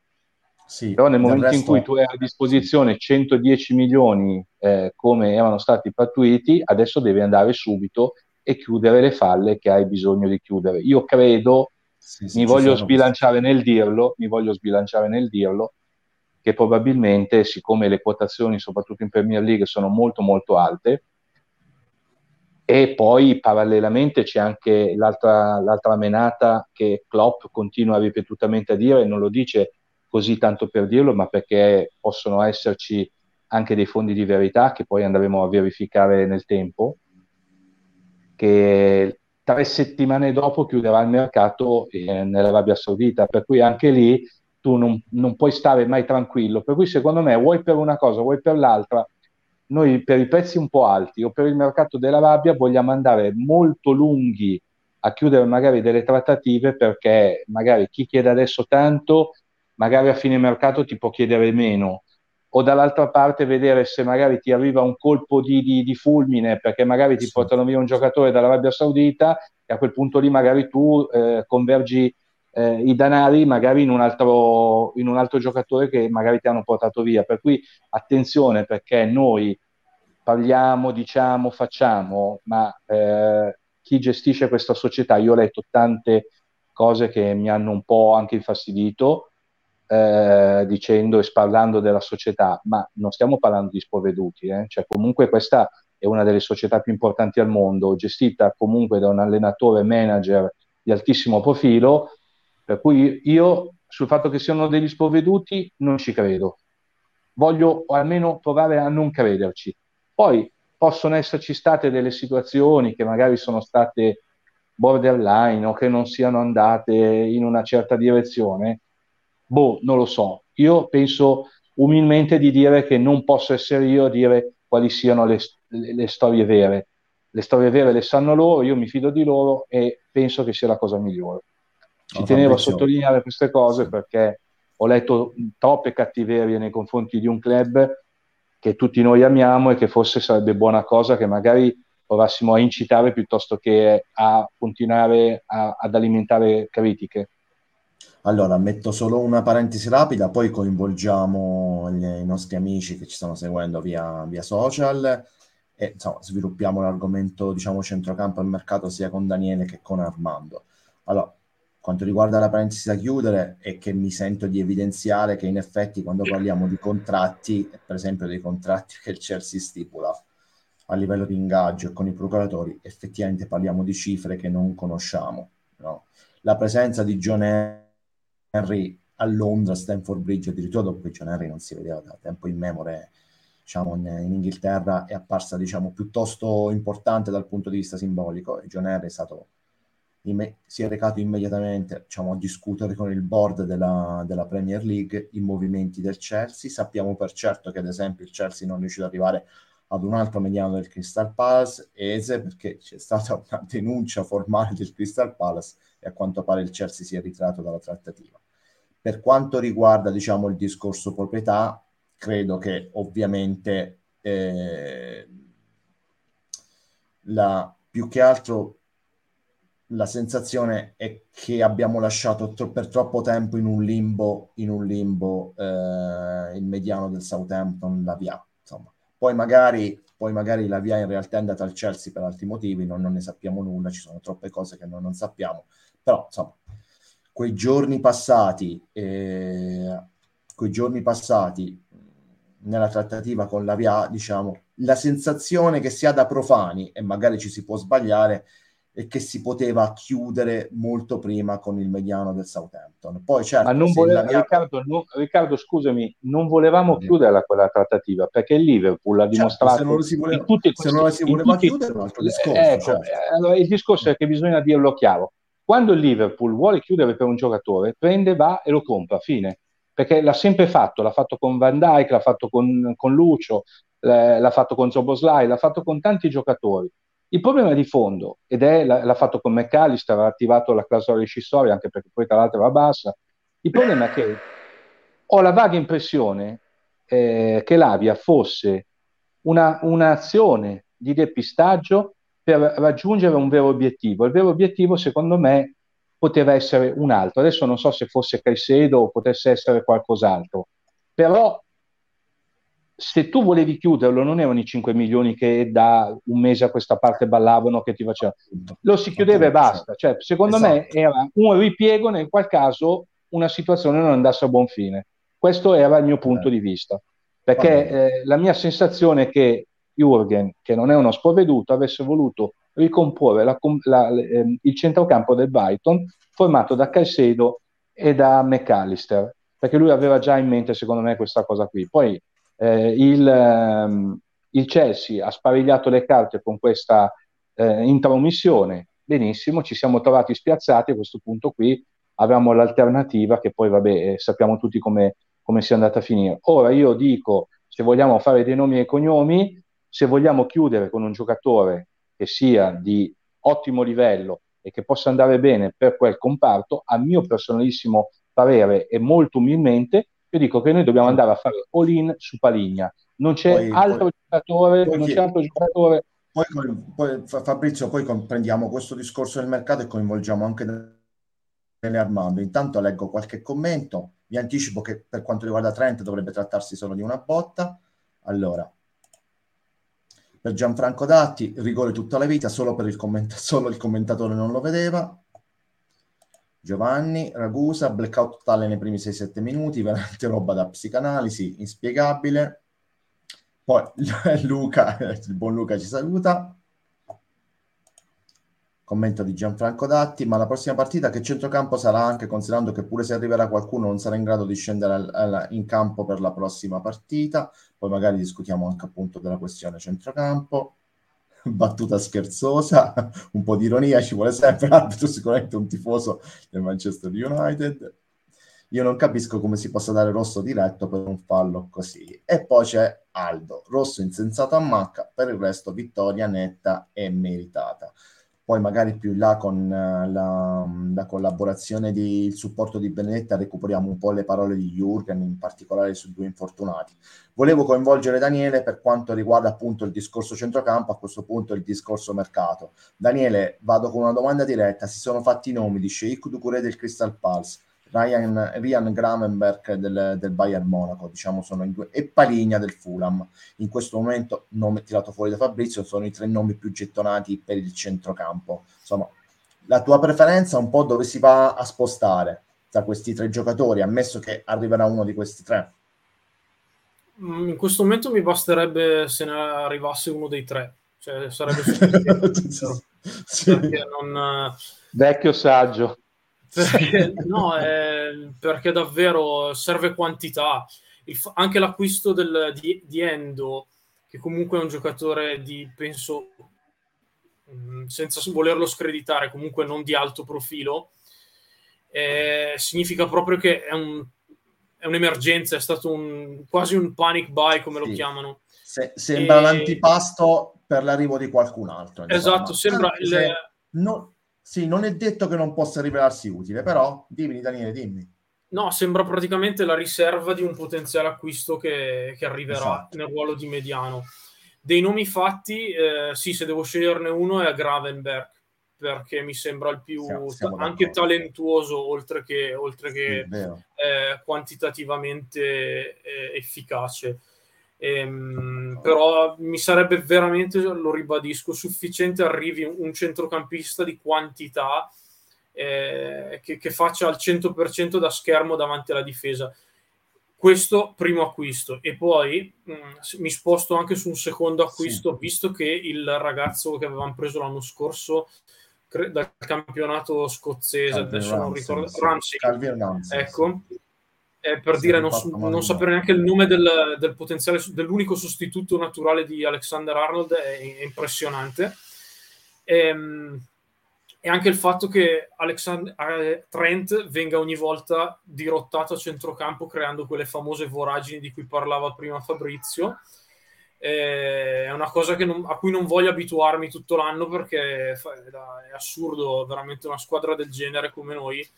Sì, Però nel momento resto... in cui tu hai a disposizione 110 milioni eh, come erano stati pattuiti, adesso devi andare subito e chiudere le falle che hai bisogno di chiudere. Io credo, sì, sì, mi voglio sbilanciare nel dirlo, mi voglio sbilanciare nel dirlo, che probabilmente, siccome le quotazioni, soprattutto in Premier League, sono molto molto alte, e poi parallelamente c'è anche l'altra, l'altra menata che Klopp continua ripetutamente a dire, e non lo dice così tanto per dirlo, ma perché possono esserci anche dei fondi di verità che poi andremo a verificare nel tempo, che tre settimane dopo chiuderà il mercato eh, nell'Arabia Saudita, per cui anche lì tu non, non, puoi stare mai tranquillo. Per cui secondo me, vuoi per una cosa, vuoi per l'altra, noi per i prezzi un po' alti o per il mercato dell'Arabia vogliamo andare molto lunghi a chiudere magari delle trattative perché magari chi chiede adesso tanto magari a fine mercato ti può chiedere meno, o dall'altra parte vedere se magari ti arriva un colpo di, di, di fulmine perché magari ti sì. portano via un giocatore dall'Arabia Saudita e a quel punto lì magari tu eh, convergi eh, i danari magari in un, altro, in un altro giocatore che magari ti hanno portato via. Per cui attenzione perché noi parliamo, diciamo, facciamo, ma eh, chi gestisce questa società, io ho letto tante cose che mi hanno un po' anche infastidito, eh, dicendo e parlando della società, ma non stiamo parlando di sprovveduti, eh? cioè comunque questa è una delle società più importanti al mondo, gestita comunque da un allenatore manager di altissimo profilo, per cui io sul fatto che siano degli sprovveduti non ci credo. Voglio almeno provare a non crederci. Poi possono esserci state delle situazioni che magari sono state borderline o che non siano andate in una certa direzione, Boh, non lo so. Io penso umilmente di dire che non posso essere io a dire quali siano le, le, le storie vere. Le storie vere le sanno loro, io mi fido di loro e penso che sia la cosa migliore. Ci no, tenevo a sottolineare queste cose perché ho letto troppe cattiverie nei confronti di un club che tutti noi amiamo e che forse sarebbe buona cosa che magari provassimo a incitare piuttosto che a continuare a, ad alimentare critiche. Allora, metto solo una parentesi rapida, poi coinvolgiamo gli, i nostri amici che ci stanno seguendo via, via social e insomma, sviluppiamo l'argomento, diciamo, centrocampo e mercato sia con Daniele che con Armando. Allora, quanto riguarda la parentesi da chiudere, è che mi sento di evidenziare che in effetti quando parliamo di contratti, per esempio dei contratti (laughs) che il Chelsea stipula a livello di ingaggio e con i procuratori, effettivamente parliamo di cifre che non conosciamo. No? La presenza di John Henry a Londra, Stanford Bridge, addirittura dopo che John Henry non si vedeva da tempo in memoria diciamo, in, in, Inghilterra, è apparsa diciamo, piuttosto importante dal punto di vista simbolico. John Henry è stato, imme- si è recato immediatamente diciamo, a discutere con il board della, della, Premier League i movimenti del Chelsea. Sappiamo per certo che ad esempio il Chelsea non è riuscito ad arrivare ad un altro mediano del Crystal Palace, Ese, perché c'è stata una denuncia formale del Crystal Palace e a quanto pare il Chelsea si è ritirato dalla trattativa. Per quanto riguarda diciamo, il discorso proprietà, credo che ovviamente eh, la, più che altro la sensazione è che abbiamo lasciato tro- per troppo tempo in un limbo, in un limbo eh, il mediano del Southampton, la via. Insomma. Poi magari, poi magari la via in realtà è andata al Chelsea per altri motivi, non, non ne sappiamo nulla, ci sono troppe cose che noi non sappiamo, però insomma quei giorni passati, eh, quei giorni passati nella trattativa con la VIA, diciamo, la sensazione che si ha da profani, e magari ci si può sbagliare, è che si poteva chiudere molto prima con il mediano del Southampton. Poi certo, Ma non voleva, VIA... Riccardo, no, Riccardo, scusami, non volevamo mm. chiuderla quella trattativa perché il Liverpool ha certo, dimostrato se non lo si voleva, questi, non la si voleva tutti, chiudere un altro discorso. Ecco, certo. allora, il discorso è che bisogna dirlo chiaro quando il Liverpool vuole chiudere per un giocatore, prende, va e lo compra, fine. Perché l'ha sempre fatto, l'ha fatto con Van Dyke, l'ha fatto con, con Lucio, l'ha fatto con Zoboslai, l'ha fatto con tanti giocatori. Il problema di fondo, ed è l'ha fatto con McAllister, ha attivato la clausola rescissoria, anche perché poi tra l'altro va bassa. Il problema è che ho la vaga impressione eh, che l'Avia fosse una, un'azione di depistaggio per raggiungere un vero obiettivo. Il vero obiettivo, secondo me, poteva essere un altro. Adesso non so se fosse Caicedo o potesse essere qualcos'altro, però se tu volevi chiuderlo non erano i 5 milioni che da un mese a questa parte ballavano che ti facevano, lo si chiudeva e basta. Cioè, secondo esatto. me era un ripiego nel qual caso una situazione non andasse a buon fine. Questo era il mio punto eh. di vista, perché eh, la mia sensazione è che Jürgen, che non è uno sprovveduto, avesse voluto ricomporre la, la, eh, il centrocampo del Brighton formato da Caicedo e da McAllister, perché lui aveva già in mente, secondo me, questa cosa qui. Poi eh, il, ehm, il, Chelsea ha sparigliato le carte con questa eh, intromissione, benissimo, ci siamo trovati spiazzati a questo punto qui, avevamo l'alternativa che poi, vabbè, eh, sappiamo tutti come, come sia andata a finire. Ora io dico, se vogliamo fare dei nomi e cognomi, se vogliamo chiudere con un giocatore che sia di ottimo livello e che possa andare bene per quel comparto, a mio personalissimo parere e molto umilmente, io dico che noi dobbiamo andare a fare all-in su Paligna. Non c'è poi, altro poi, giocatore, poi non c'è altro giocatore. Poi, poi, Fabrizio, poi prendiamo questo discorso del mercato e coinvolgiamo anche Dele Armando. Intanto leggo qualche commento. Vi anticipo che per quanto riguarda Trent dovrebbe trattarsi solo di una botta. Allora, per Gianfranco Datti, rigore tutta la vita, solo, il, commenta- (laughs) solo il commentatore non lo vedeva. Giovanni Ragusa, blackout totale nei primi 6-7 minuti, veramente roba da psicanalisi, inspiegabile. Poi (laughs) Luca, il buon Luca ci saluta. Commento di Gianfranco Datti, ma la prossima partita che centrocampo sarà anche considerando che pure se arriverà qualcuno non sarà in grado di scendere al, al, in campo per la prossima partita. Poi magari discutiamo anche appunto della questione centrocampo. (laughs) Battuta scherzosa, (laughs) un po' di ironia ci vuole sempre, (laughs) arbitro sicuramente un tifoso del Manchester United. Io non capisco come si possa dare rosso diretto per un fallo così. E poi c'è Aldo, rosso insensato a macca, per il resto vittoria netta e meritata poi magari più in là con uh, la, la, collaborazione di il supporto di Benedetta recuperiamo un po' le parole di Jürgen, in particolare sui due infortunati. Volevo coinvolgere Daniele per quanto riguarda appunto il discorso centrocampo, a questo punto il discorso mercato. Daniele, vado con una domanda diretta, si sono fatti i nomi di Sheikh Ducure del Crystal Pulse, Ryan, Ryan Gramenberg del, del, Bayern Monaco, diciamo sono in due, e Paligna del Fulham. In questo momento, nome tirato fuori da Fabrizio, sono i tre nomi più gettonati per il centrocampo. Insomma, la tua preferenza un po' dove si va a spostare tra questi tre giocatori, ammesso che arriverà uno di questi tre? Mm, in questo momento mi basterebbe se ne arrivasse uno dei tre, cioè sarebbe sufficiente. (laughs) sì. non... Vecchio saggio. Perché, no, eh, perché davvero serve quantità. Il, anche l'acquisto del, di, di, Endo, che comunque è un giocatore di, penso, mh, mm, senza volerlo screditare, comunque non di alto profilo, eh, significa proprio che è, un, è, un'emergenza, è stato un, quasi un panic buy, come sì. lo chiamano. Se, sembra e... l'antipasto per l'arrivo di qualcun altro. Esatto, sembra... Il, no, sì, non è detto che non possa rivelarsi utile, però dimmi Daniele, dimmi. No, sembra praticamente la riserva di un potenziale acquisto che, che arriverà esatto. nel ruolo di mediano. Dei nomi fatti, eh, sì, se devo sceglierne uno è Gravenberg, perché mi sembra il più siamo, siamo anche talentuoso, oltre che, oltre che eh, quantitativamente eh, efficace. Ehm, però mi sarebbe veramente, lo ribadisco, sufficiente arrivi un centrocampista di quantità eh, che, che, faccia al 100% da schermo davanti alla difesa. Questo primo acquisto e poi mh, mm, mi sposto anche su un secondo acquisto, sì. visto che il ragazzo che avevamo preso l'anno scorso cre- dal campionato scozzese, Calvin adesso Ramsey, non ricordo. Ramsey, Ramsey, ecco, eh, per sì, dire non, non sapere neanche il nome del, del, potenziale dell'unico sostituto naturale di Alexander Arnold è, è impressionante. E, ehm, e, anche il fatto che Alexander, eh, Trent venga ogni volta dirottato a centrocampo creando quelle famose voragini di cui parlava prima Fabrizio eh, è una cosa non, a cui non voglio abituarmi tutto l'anno perché è assurdo veramente una squadra del genere come noi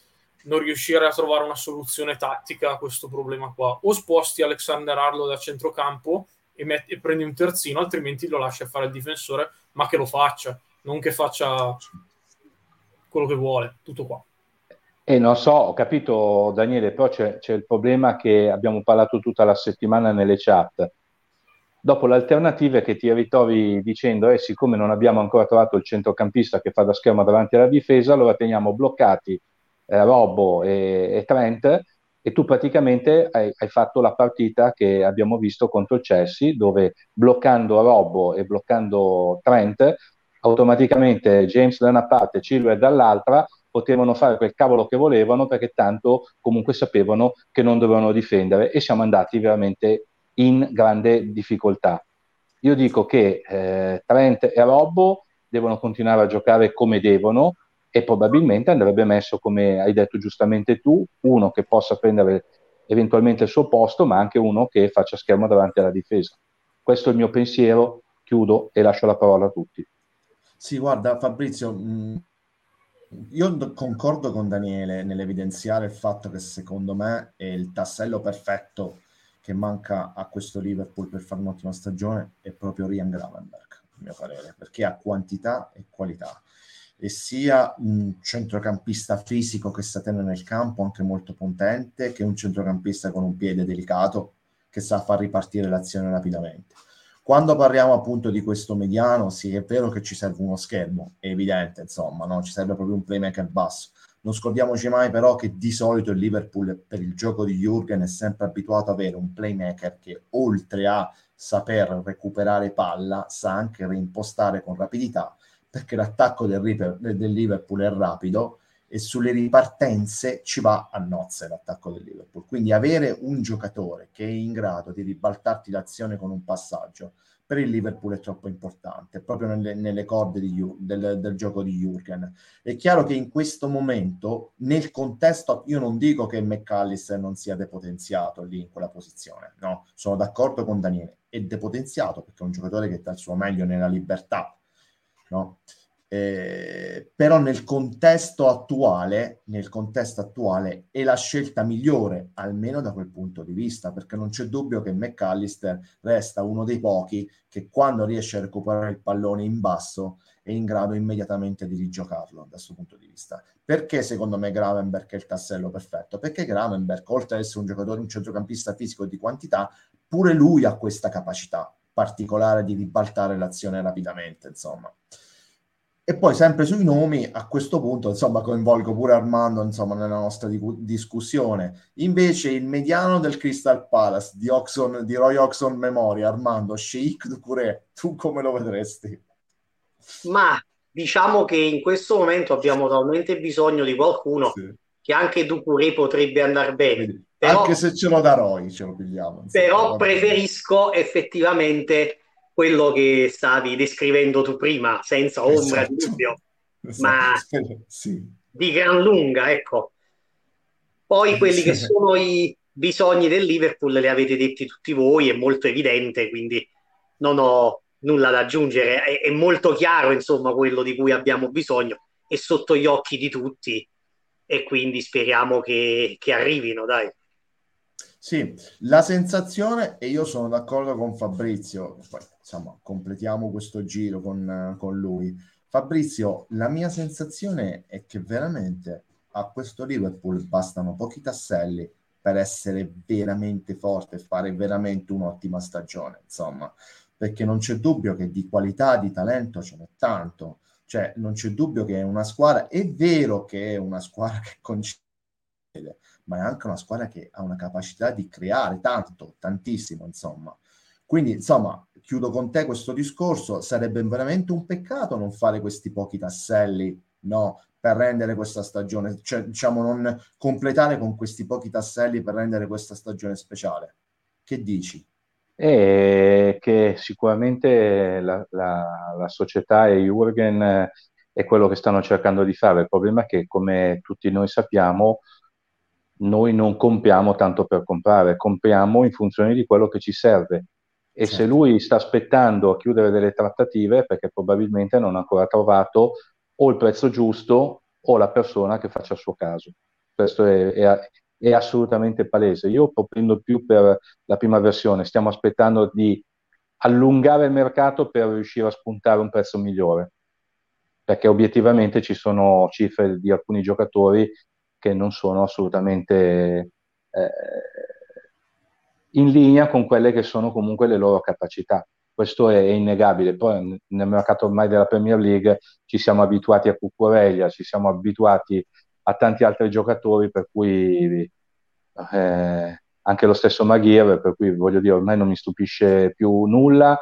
non riuscire a trovare una soluzione tattica a questo problema qua. O sposti Alexander Arlo da centrocampo e, metti, e prendi un terzino, altrimenti lo lascia fare il difensore, ma che lo faccia, non che faccia quello che vuole. Tutto qua. E non so, ho capito Daniele, però c'è, c'è, il problema che abbiamo parlato tutta la settimana nelle chat. Dopo l'alternativa è che ti ritrovi dicendo, eh, siccome non abbiamo ancora trovato il centrocampista che fa da schermo davanti alla difesa, allora teniamo bloccati eh, Robbo e, e, Trent e tu praticamente hai, hai, fatto la partita che abbiamo visto contro il Chelsea, dove bloccando Robbo e bloccando Trent, automaticamente James da una parte Chilwell dall'altra, potevano fare quel cavolo che volevano perché tanto comunque sapevano che non dovevano difendere e siamo andati veramente in grande difficoltà. Io dico che eh, Trent e Robbo devono continuare a giocare come devono e probabilmente andrebbe messo, come hai detto giustamente tu, uno che possa prendere eventualmente il suo posto, ma anche uno che faccia schermo davanti alla difesa. Questo è il mio pensiero, chiudo e lascio la parola a tutti. Sì, guarda Fabrizio, mh, io concordo con Daniele nell'evidenziare il fatto che secondo me è il tassello perfetto che manca a questo Liverpool per fare un'ottima stagione è proprio Rian Gravenberg, a mio parere, perché ha quantità e qualità e sia un centrocampista fisico che sa tenere nel campo, anche molto potente, che un centrocampista con un piede delicato che sa far ripartire l'azione rapidamente. Quando parliamo appunto di questo mediano, sì, è vero che ci serve uno schermo, è evidente, insomma, no? ci serve proprio un playmaker basso. Non scordiamoci mai però che di solito il Liverpool per il gioco di Jürgen è sempre abituato ad avere un playmaker che oltre a saper recuperare palla sa anche reimpostare con rapidità perché l'attacco del, del Liverpool è rapido e sulle ripartenze ci va a nozze l'attacco del Liverpool. Quindi avere un giocatore che è in grado di ribaltarti l'azione con un passaggio per il Liverpool è troppo importante, proprio nelle, nelle corde di, del, del, gioco di Jurgen. È chiaro che in questo momento, nel contesto, io non dico che McAllister non sia depotenziato lì in quella posizione, no, sono d'accordo con Daniele, è depotenziato perché è un giocatore che dà il suo meglio nella libertà, no? Eh, però nel contesto attuale, nel contesto attuale è la scelta migliore, almeno da quel punto di vista, perché non c'è dubbio che McAllister resta uno dei pochi che quando riesce a recuperare il pallone in basso è in grado immediatamente di rigiocarlo da questo punto di vista. Perché secondo me Gravenberg è il tassello perfetto? Perché Gravenberg, oltre ad essere un giocatore, un centrocampista fisico di quantità, pure lui ha questa capacità particolare di ribaltare l'azione rapidamente, insomma. E poi sempre sui nomi, a questo punto, insomma, coinvolgo pure Armando, insomma, nella nostra di- discussione. Invece il mediano del Crystal Palace di, Oxon, di Roy Oxon Memoria, Armando, Sheikh Ducouré, tu come lo vedresti? Ma diciamo che in questo momento abbiamo talmente bisogno di qualcuno sì. che anche Ducouré potrebbe andare bene. Però, anche se ce lo da Roy, ce lo pigliamo. Però preferisco effettivamente quello che stavi descrivendo tu prima, senza ombra esatto. di dubbio, (laughs) esatto. ma (laughs) sì. di gran lunga, ecco. Poi quelli sì. che sono i bisogni del Liverpool li avete detti tutti voi, è molto evidente, quindi non ho nulla da aggiungere, è, è molto chiaro insomma quello di cui abbiamo bisogno, è sotto gli occhi di tutti e quindi speriamo che, che arrivino, dai. Sì, la sensazione, e io sono d'accordo con Fabrizio, poi insomma completiamo questo giro con, con lui. Fabrizio, la mia sensazione è che veramente a questo Liverpool bastano pochi tasselli per essere veramente forte e fare veramente un'ottima stagione, insomma, perché non c'è dubbio che di qualità, di talento ce n'è tanto, cioè non c'è dubbio che è una squadra, è vero che è una squadra (laughs) che concede, ma è anche una squadra che ha una capacità di creare tanto, tantissimo, insomma. Quindi, insomma, chiudo con te questo discorso, sarebbe veramente un peccato non fare questi pochi tasselli, no, per rendere questa stagione, cioè, diciamo, non completare con questi pochi tasselli per rendere questa stagione speciale. Che dici? E che sicuramente la, la, la società e Jürgen è quello che stanno cercando di fare. Il problema è che, come tutti noi sappiamo, noi non compriamo tanto per comprare, compriamo in funzione di quello che ci serve. E certo. se lui sta aspettando a chiudere delle trattative, perché probabilmente non ha ancora trovato o il prezzo giusto o la persona che faccia il suo caso. Questo è, è, è assolutamente palese. Io propendo più per la prima versione, stiamo aspettando di allungare il mercato per riuscire a spuntare un prezzo migliore, perché obiettivamente ci sono cifre di alcuni giocatori che non sono assolutamente eh, in linea con quelle che sono comunque le loro capacità. Questo è, innegabile. Poi nel mercato ormai della Premier League ci siamo abituati a Cucurella, ci siamo abituati a tanti altri giocatori, per cui eh, anche lo stesso Maghir, per cui voglio dire, ormai non mi stupisce più nulla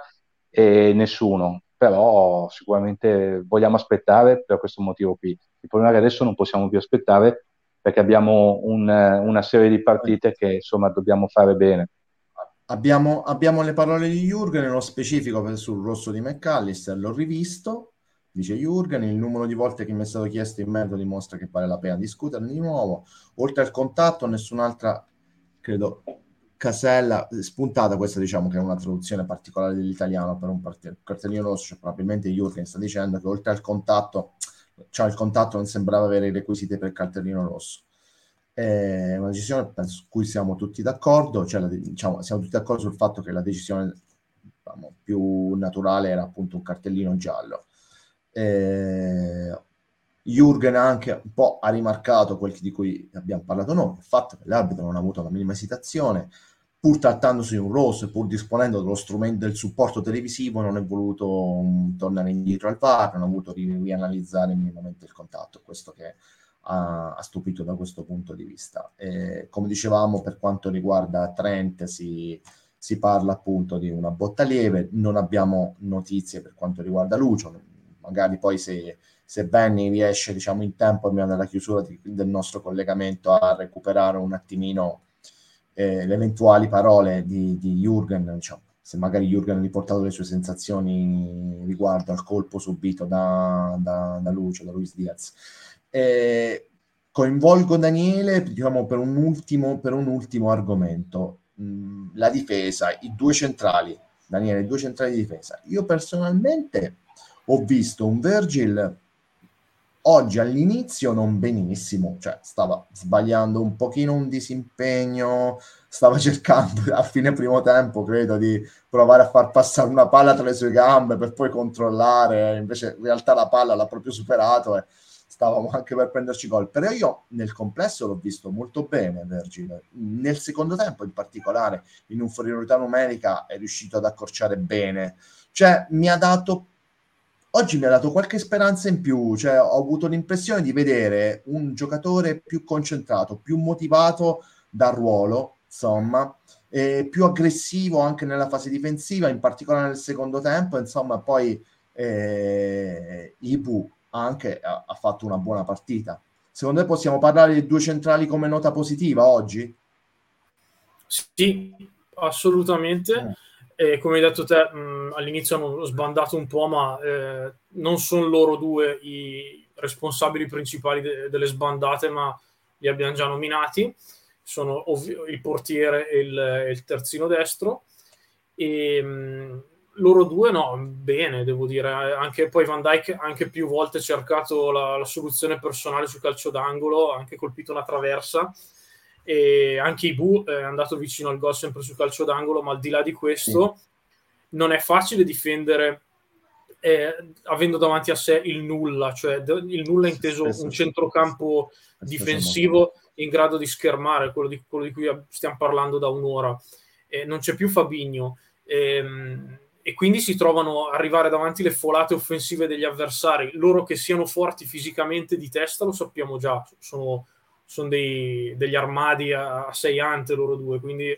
e nessuno, però sicuramente vogliamo aspettare per questo motivo qui. Il problema è che adesso non possiamo più aspettare perché abbiamo un, una serie di partite che insomma dobbiamo fare bene. Abbiamo, abbiamo le parole di Jurgen, nello specifico sul rosso di McAllister, l'ho rivisto, dice Jurgen, il numero di volte che mi è stato chiesto in merito dimostra che vale la pena discuterne di nuovo. Oltre al contatto, nessun'altra, credo, casella spuntata, questa diciamo che è una traduzione particolare dell'italiano per un cartellino rosso, cioè probabilmente Jurgen sta dicendo che oltre al contatto, cioè il contatto non sembrava avere i requisiti per il cartellino rosso. È una decisione su cui siamo tutti d'accordo, cioè la, diciamo, siamo tutti d'accordo sul fatto che la decisione diciamo, più naturale era appunto un cartellino giallo. Eh, Jürgen anche un po' ha rimarcato quel di cui abbiamo parlato noi, il fatto che l'arbitro non ha avuto la minima esitazione, pur trattandosi di un rosso e pur disponendo dello strumento del supporto televisivo, non è voluto um, tornare indietro al VAR, non ha voluto ri- rianalizzare minimamente il contatto. Questo che ha, ha stupito da questo punto di vista. E, come dicevamo, per quanto riguarda Trent, si, si parla appunto di una botta lieve, non abbiamo notizie per quanto riguarda Lucio, magari poi se, se Benny riesce diciamo in tempo prima della chiusura di, del nostro collegamento a recuperare un attimino eh, le eventuali parole di, di Jürgen, diciamo, se magari Jürgen ha riportato le sue sensazioni riguardo al colpo subito da, da, da Lucio, da Luis Diaz. Eh, coinvolgo Daniele diciamo, per, un ultimo, per un ultimo argomento. Mm, la difesa, i due centrali. Daniele, i due centrali di difesa. Io personalmente ho visto un Virgil oggi all'inizio non benissimo, cioè stava sbagliando un pochino un disimpegno, stava (laughs) cercando a fine primo tempo, credo, di provare a far passare una palla tra le sue gambe per poi controllare, invece in realtà la palla l'ha proprio superato e stavamo (laughs) anche per prenderci gol, però io nel complesso l'ho visto molto bene Vergine, nel secondo tempo in particolare in inferiorità numerica è riuscito ad accorciare bene, cioè mi ha dato oggi mi ha dato qualche speranza in più, cioè ho avuto l'impressione di vedere un giocatore più concentrato, più motivato dal ruolo, insomma, più aggressivo anche nella fase difensiva, in particolare nel secondo tempo, insomma, poi eh, Ibu anche ha, ha, fatto una buona partita. Secondo te possiamo parlare di due centrali come nota positiva oggi? Sì, assolutamente. Eh. Come hai detto te, mh, all'inizio hanno sbandato un po', ma eh, non sono loro due i responsabili principali de- delle sbandate, ma li abbiamo già nominati. Sono ovvi- il portiere e il, e il terzino destro. E, mh, loro due no, bene, devo dire. Anche poi Van Dyke anche più volte cercato la, la, soluzione personale sul calcio d'angolo, ha anche colpito una traversa. E anche Ibu è andato vicino al gol sempre sul calcio d'angolo, ma al di là di questo sì. non è facile difendere eh, avendo davanti a sé il nulla, cioè il nulla inteso Spesso un centrocampo difensivo in grado di schermare, quello di, quello di cui stiamo parlando da un'ora. Eh, non c'è più Fabigno. Ehm, e quindi si trovano a arrivare davanti le folate offensive degli avversari. Loro che siano forti fisicamente di testa lo sappiamo già, sono, sono dei, degli armadi a, a sei ante loro due, quindi,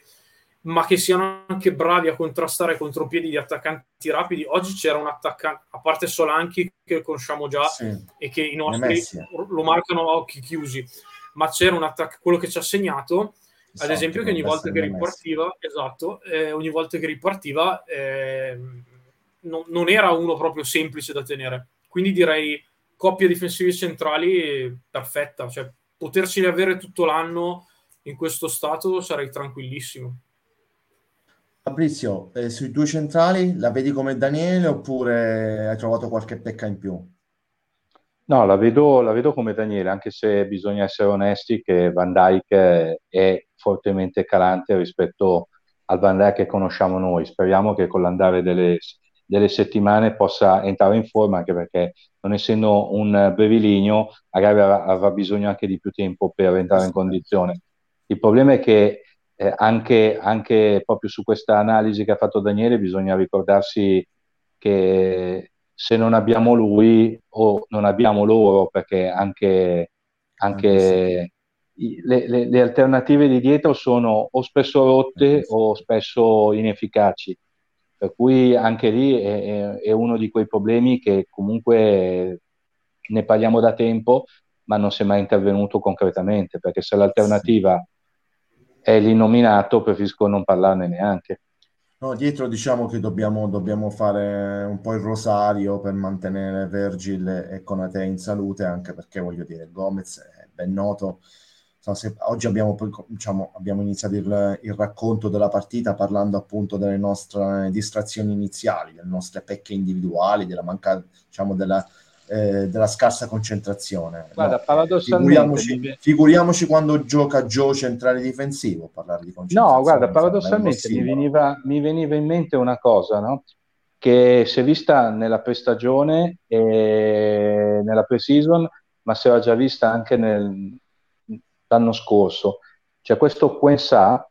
ma che siano anche bravi a contrastare contropiedi di attaccanti rapidi. Oggi c'era un attaccante, a parte Solanchi che conosciamo già sì. e che i nostri lo marcano a occhi chiusi, ma c'era un attaccante, quello che ci ha segnato ad esempio che ogni volta che ripartiva, esatto, eh, ogni volta che ripartiva eh, no, non era uno proprio semplice da tenere. Quindi direi coppia difensivi centrali perfetta, cioè poterci avere tutto l'anno in questo stato sarei tranquillissimo. Fabrizio, eh, sui due centrali la vedi come Daniele oppure hai trovato qualche pecca in più? No, la vedo, la vedo come Daniele, anche se bisogna essere onesti che Van Dyke è fortemente calante rispetto al Van Dijk che conosciamo noi. Speriamo che con l'andare delle, delle settimane possa entrare in forma, anche perché non essendo un breviligno, magari avrà, avrà bisogno anche di più tempo per entrare in condizione. Il problema è che eh, anche, anche proprio su questa analisi che ha fatto Daniele bisogna ricordarsi che se non abbiamo lui o non abbiamo loro, perché anche, anche le, le, le, alternative di dietro sono o spesso rotte o spesso inefficaci. Per cui anche lì è, è, uno di quei problemi che comunque ne parliamo da tempo, ma non si è mai intervenuto concretamente, perché se l'alternativa è l'innominato, preferisco non parlarne neanche. No, dietro diciamo che dobbiamo, dobbiamo, fare un po' il rosario per mantenere Virgil e Conate in salute, anche perché voglio dire, Gomez è ben noto. Se, oggi abbiamo, diciamo, abbiamo iniziato il, il, racconto della partita parlando appunto delle nostre distrazioni iniziali, delle nostre pecche individuali, della mancanza, diciamo, della, eh, della scarsa concentrazione. Guarda, no, paradossalmente... Figuriamoci, figuriamoci, quando gioca Joe centrale difensivo, parlare di concentrazione. No, guarda, paradossalmente mi veniva, mi veniva, in mente una cosa, no? che si è vista nella prestagione e nella pre-season, ma si era già vista anche nel, l'anno scorso. C'è questo Quensà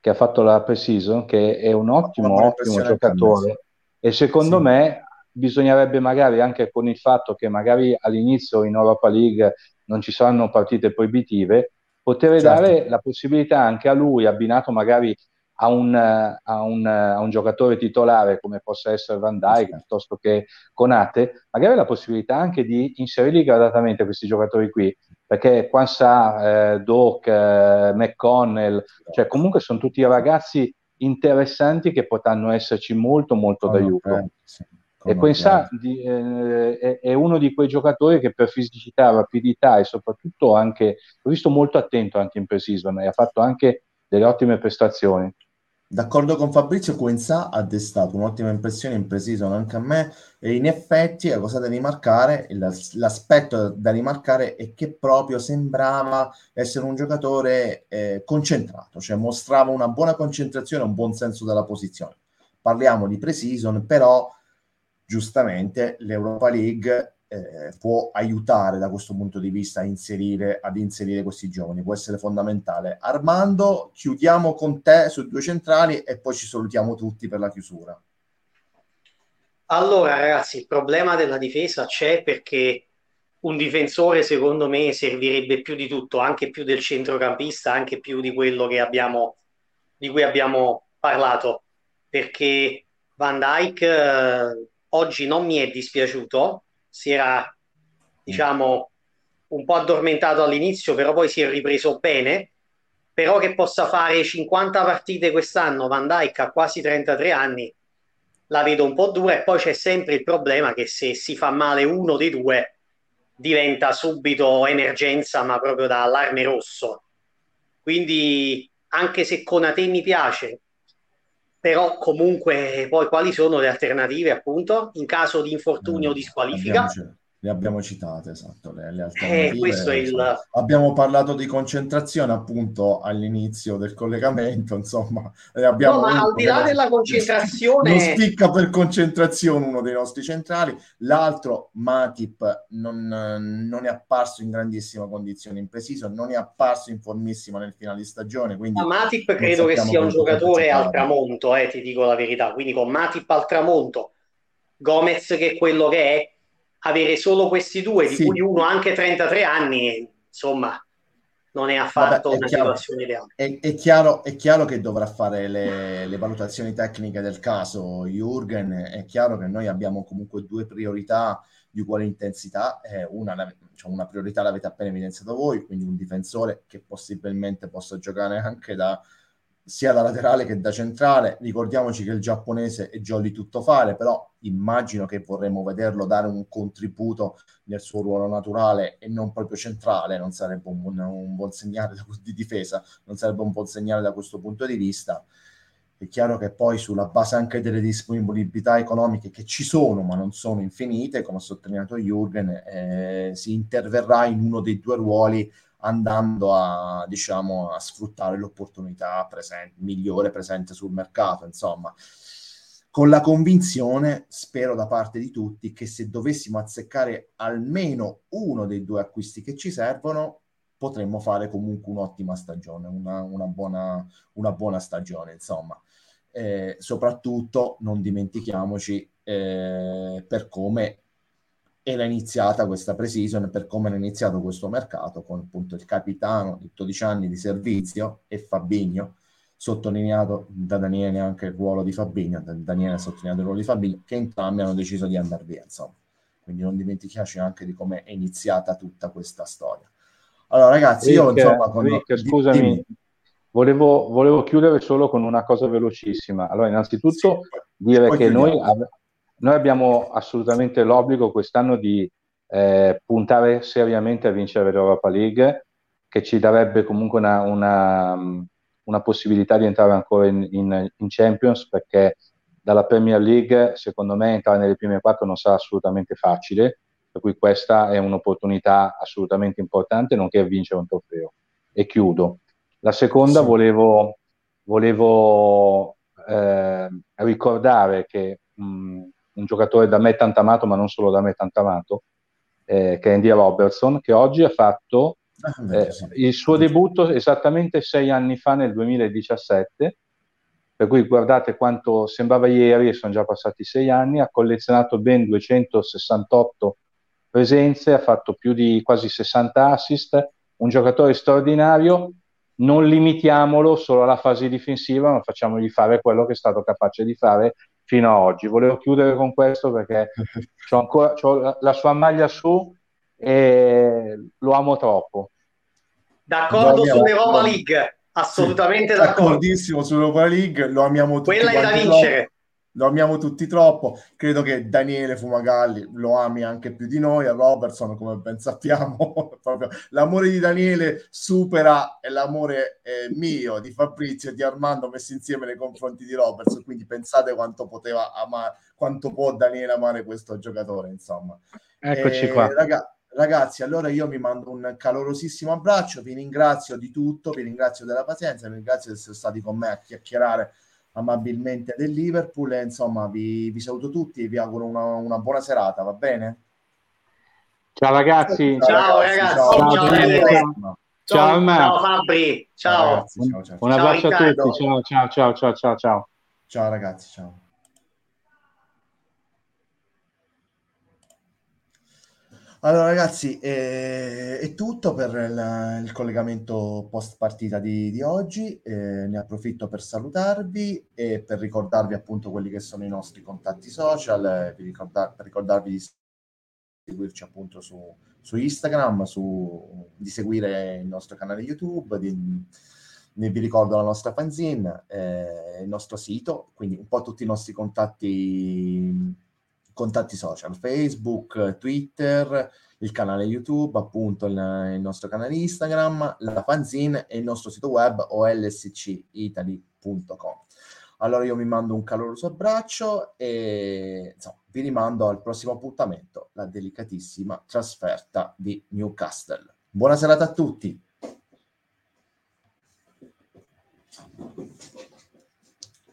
che ha fatto la pre-season, che è un ottimo, ottimo giocatore, e secondo sì. me bisognerebbe magari anche con il fatto che magari all'inizio in Europa League non ci saranno partite proibitive, poter certo. dare la possibilità anche a lui, abbinato magari a un, a, un, a un, giocatore titolare come possa essere Van Dijk sì. piuttosto che Conate, magari la possibilità anche di inserirli gradatamente questi giocatori qui, perché Quansà, eh, Doc, eh, McConnell, cioè comunque sono tutti ragazzi interessanti che potranno esserci molto molto oh, d'aiuto. Okay. Sì e Quensà di, eh, è, è, uno di quei giocatori che per fisicità, rapidità e soprattutto anche, l'ho visto molto attento anche in pre-season e ha fatto anche delle ottime prestazioni. D'accordo con Fabrizio, Quensà ha destato un'ottima impressione in pre-season anche a me e in effetti la cosa da rimarcare, l'aspetto da rimarcare è che proprio sembrava essere un giocatore eh, concentrato, cioè mostrava una buona concentrazione, un buon senso della posizione. Parliamo di pre-season, però giustamente l'Europa League eh, può aiutare da questo punto di vista inserire, ad inserire questi giovani, può essere fondamentale. Armando, chiudiamo con te su due centrali e poi ci salutiamo tutti per la chiusura. Allora ragazzi, il problema della difesa c'è perché un difensore secondo me servirebbe più di tutto, anche più del centrocampista, anche più di quello che abbiamo, di cui abbiamo parlato, perché Van Dyke eh, oggi non mi è dispiaciuto, si era diciamo un po' addormentato all'inizio, però poi si è ripreso bene, però che possa fare 50 partite quest'anno, Van Dijk ha quasi 33 anni, la vedo un po' dura. E poi c'è sempre il problema che se si fa male uno dei due diventa subito emergenza, ma proprio da allarme rosso. Quindi anche se Conate mi piace, però comunque poi quali sono le alternative appunto in caso di infortunio o eh, di squalifica? Abbiamo, le abbiamo citate, esatto, le, le eh, alternative. Eh, il... Abbiamo parlato di concentrazione appunto all'inizio del collegamento, insomma. Abbiamo no, ma al di là della concentrazione... Non spicca per concentrazione uno dei nostri centrali, l'altro Matip non, non, è apparso in grandissima condizione in preciso, non è apparso in formissima nel finale di stagione. Quindi ma Matip credo che sia un giocatore al tramonto, eh, ti dico la verità, quindi con Matip al tramonto, Gomez che è quello che è, avere solo questi due, di sì. cui uno anche 33 anni, insomma, non è affatto Vabbè, è una chiaro, situazione ideale. È, è, chiaro, è, chiaro, che dovrà fare le, le, valutazioni tecniche del caso Jürgen, è chiaro che noi abbiamo comunque due priorità di uguale intensità, eh, una, cioè una priorità l'avete appena evidenziato voi, quindi un difensore che possibilmente possa giocare anche da sia da laterale che da centrale. Ricordiamoci che il giapponese è jolly tutto fare, però immagino che vorremmo vederlo dare un contributo nel suo ruolo naturale e non proprio centrale, non sarebbe un, buon, un buon segnale di difesa, non sarebbe un buon segnale da questo punto di vista. È chiaro che poi sulla base anche delle disponibilità economiche che ci sono, ma non sono infinite, come ha sottolineato Jürgen, eh, si interverrà in uno dei due ruoli andando a, diciamo, a sfruttare l'opportunità presente, migliore presente sul mercato. Insomma, con la convinzione, spero da parte di tutti, che se dovessimo azzeccare almeno uno dei due acquisti che ci servono, potremmo fare comunque un'ottima stagione, una, una, buona, una buona, stagione, insomma. Eh, soprattutto non dimentichiamoci eh, per come era iniziata questa pre-season, per come era iniziato questo mercato, con appunto il capitano di 12 anni di servizio e Fabigno, sottolineato da Daniele anche il ruolo di Fabigno, Daniele ha sottolineato il ruolo di Fabigno, che entrambi hanno deciso di andare via, insomma. Quindi non dimentichiamoci anche di come è iniziata tutta questa storia. Allora ragazzi, Rick, io insomma... Con... Rick, scusami, volevo, volevo, chiudere solo con una cosa velocissima. Allora, innanzitutto sì, dire che noi, noi abbiamo assolutamente l'obbligo quest'anno di eh, puntare seriamente a vincere l'Europa League, che ci darebbe comunque una, una, una possibilità di entrare ancora in, in, in, Champions, perché dalla Premier League, secondo me, entrare nelle prime quattro non sarà assolutamente facile, per cui questa è un'opportunità assolutamente importante, nonché vincere un trofeo. E chiudo. La seconda, sì. volevo, volevo eh, ricordare che mh, un giocatore da me tanto amato, ma non solo da me tanto amato, eh, che è Andy Robertson, che oggi ha fatto ah, eh, il suo debutto esattamente sei anni fa, nel 2017, per cui guardate quanto sembrava ieri, e sono già passati sei anni, ha collezionato ben 268 presenze, ha fatto più di quasi 60 assist, un giocatore straordinario, non limitiamolo solo alla fase difensiva, ma facciamogli fare quello che è stato capace di fare fino ad oggi. Volevo chiudere con questo perché (laughs) ho ancora c'ho la sua maglia su e lo amo troppo. D'accordo sull'Europa League, assolutamente sì, d'accordo. D'accordissimo sull'Europa League, lo amiamo tutti. Quella è da vincere lo amiamo tutti troppo. Credo che Daniele Fumagalli lo ami anche più di noi, a Robertson, come ben sappiamo. (laughs) l'amore di Daniele supera l'amore eh, mio, di Fabrizio e di Armando messi insieme nei confronti di Robertson. Quindi pensate quanto poteva amare, quanto può Daniele amare questo giocatore, insomma. Eccoci eh, qua. Raga, ragazzi, allora io mi mando un calorosissimo abbraccio, vi ringrazio di tutto, vi ringrazio della pazienza, vi ringrazio di essere stati con me a chiacchierare amabilmente del Liverpool e insomma vi, vi saluto tutti e vi auguro una, una, buona serata, va bene? Ciao ragazzi. Ciao, ragazzi. Ciao, ciao, ciao, ciao, ciao, ciao Fabri. Ciao. Ragazzi, ciao, ciao. Un abbraccio a tutti. Ciao, ciao, ciao, ciao, ciao, ciao. Ciao ragazzi, ciao. Allora ragazzi, eh, è tutto per il, il collegamento post partita di, di oggi, eh, ne approfitto per salutarvi e per ricordarvi appunto quelli che sono i nostri contatti social, eh, ricordar- per ricordarvi di seguirci appunto su, su Instagram, su, di seguire il nostro canale YouTube, di, vi ricordo la nostra fanzine, eh, il nostro sito, quindi un po' tutti i nostri contatti contatti social, Facebook, Twitter, il canale YouTube, appunto il, il nostro canale Instagram, la fanzine e il nostro sito web olscitaly.com. Allora io mi mando un caloroso abbraccio e insomma, vi rimando al prossimo appuntamento, la delicatissima trasferta di Newcastle. Buona serata a tutti.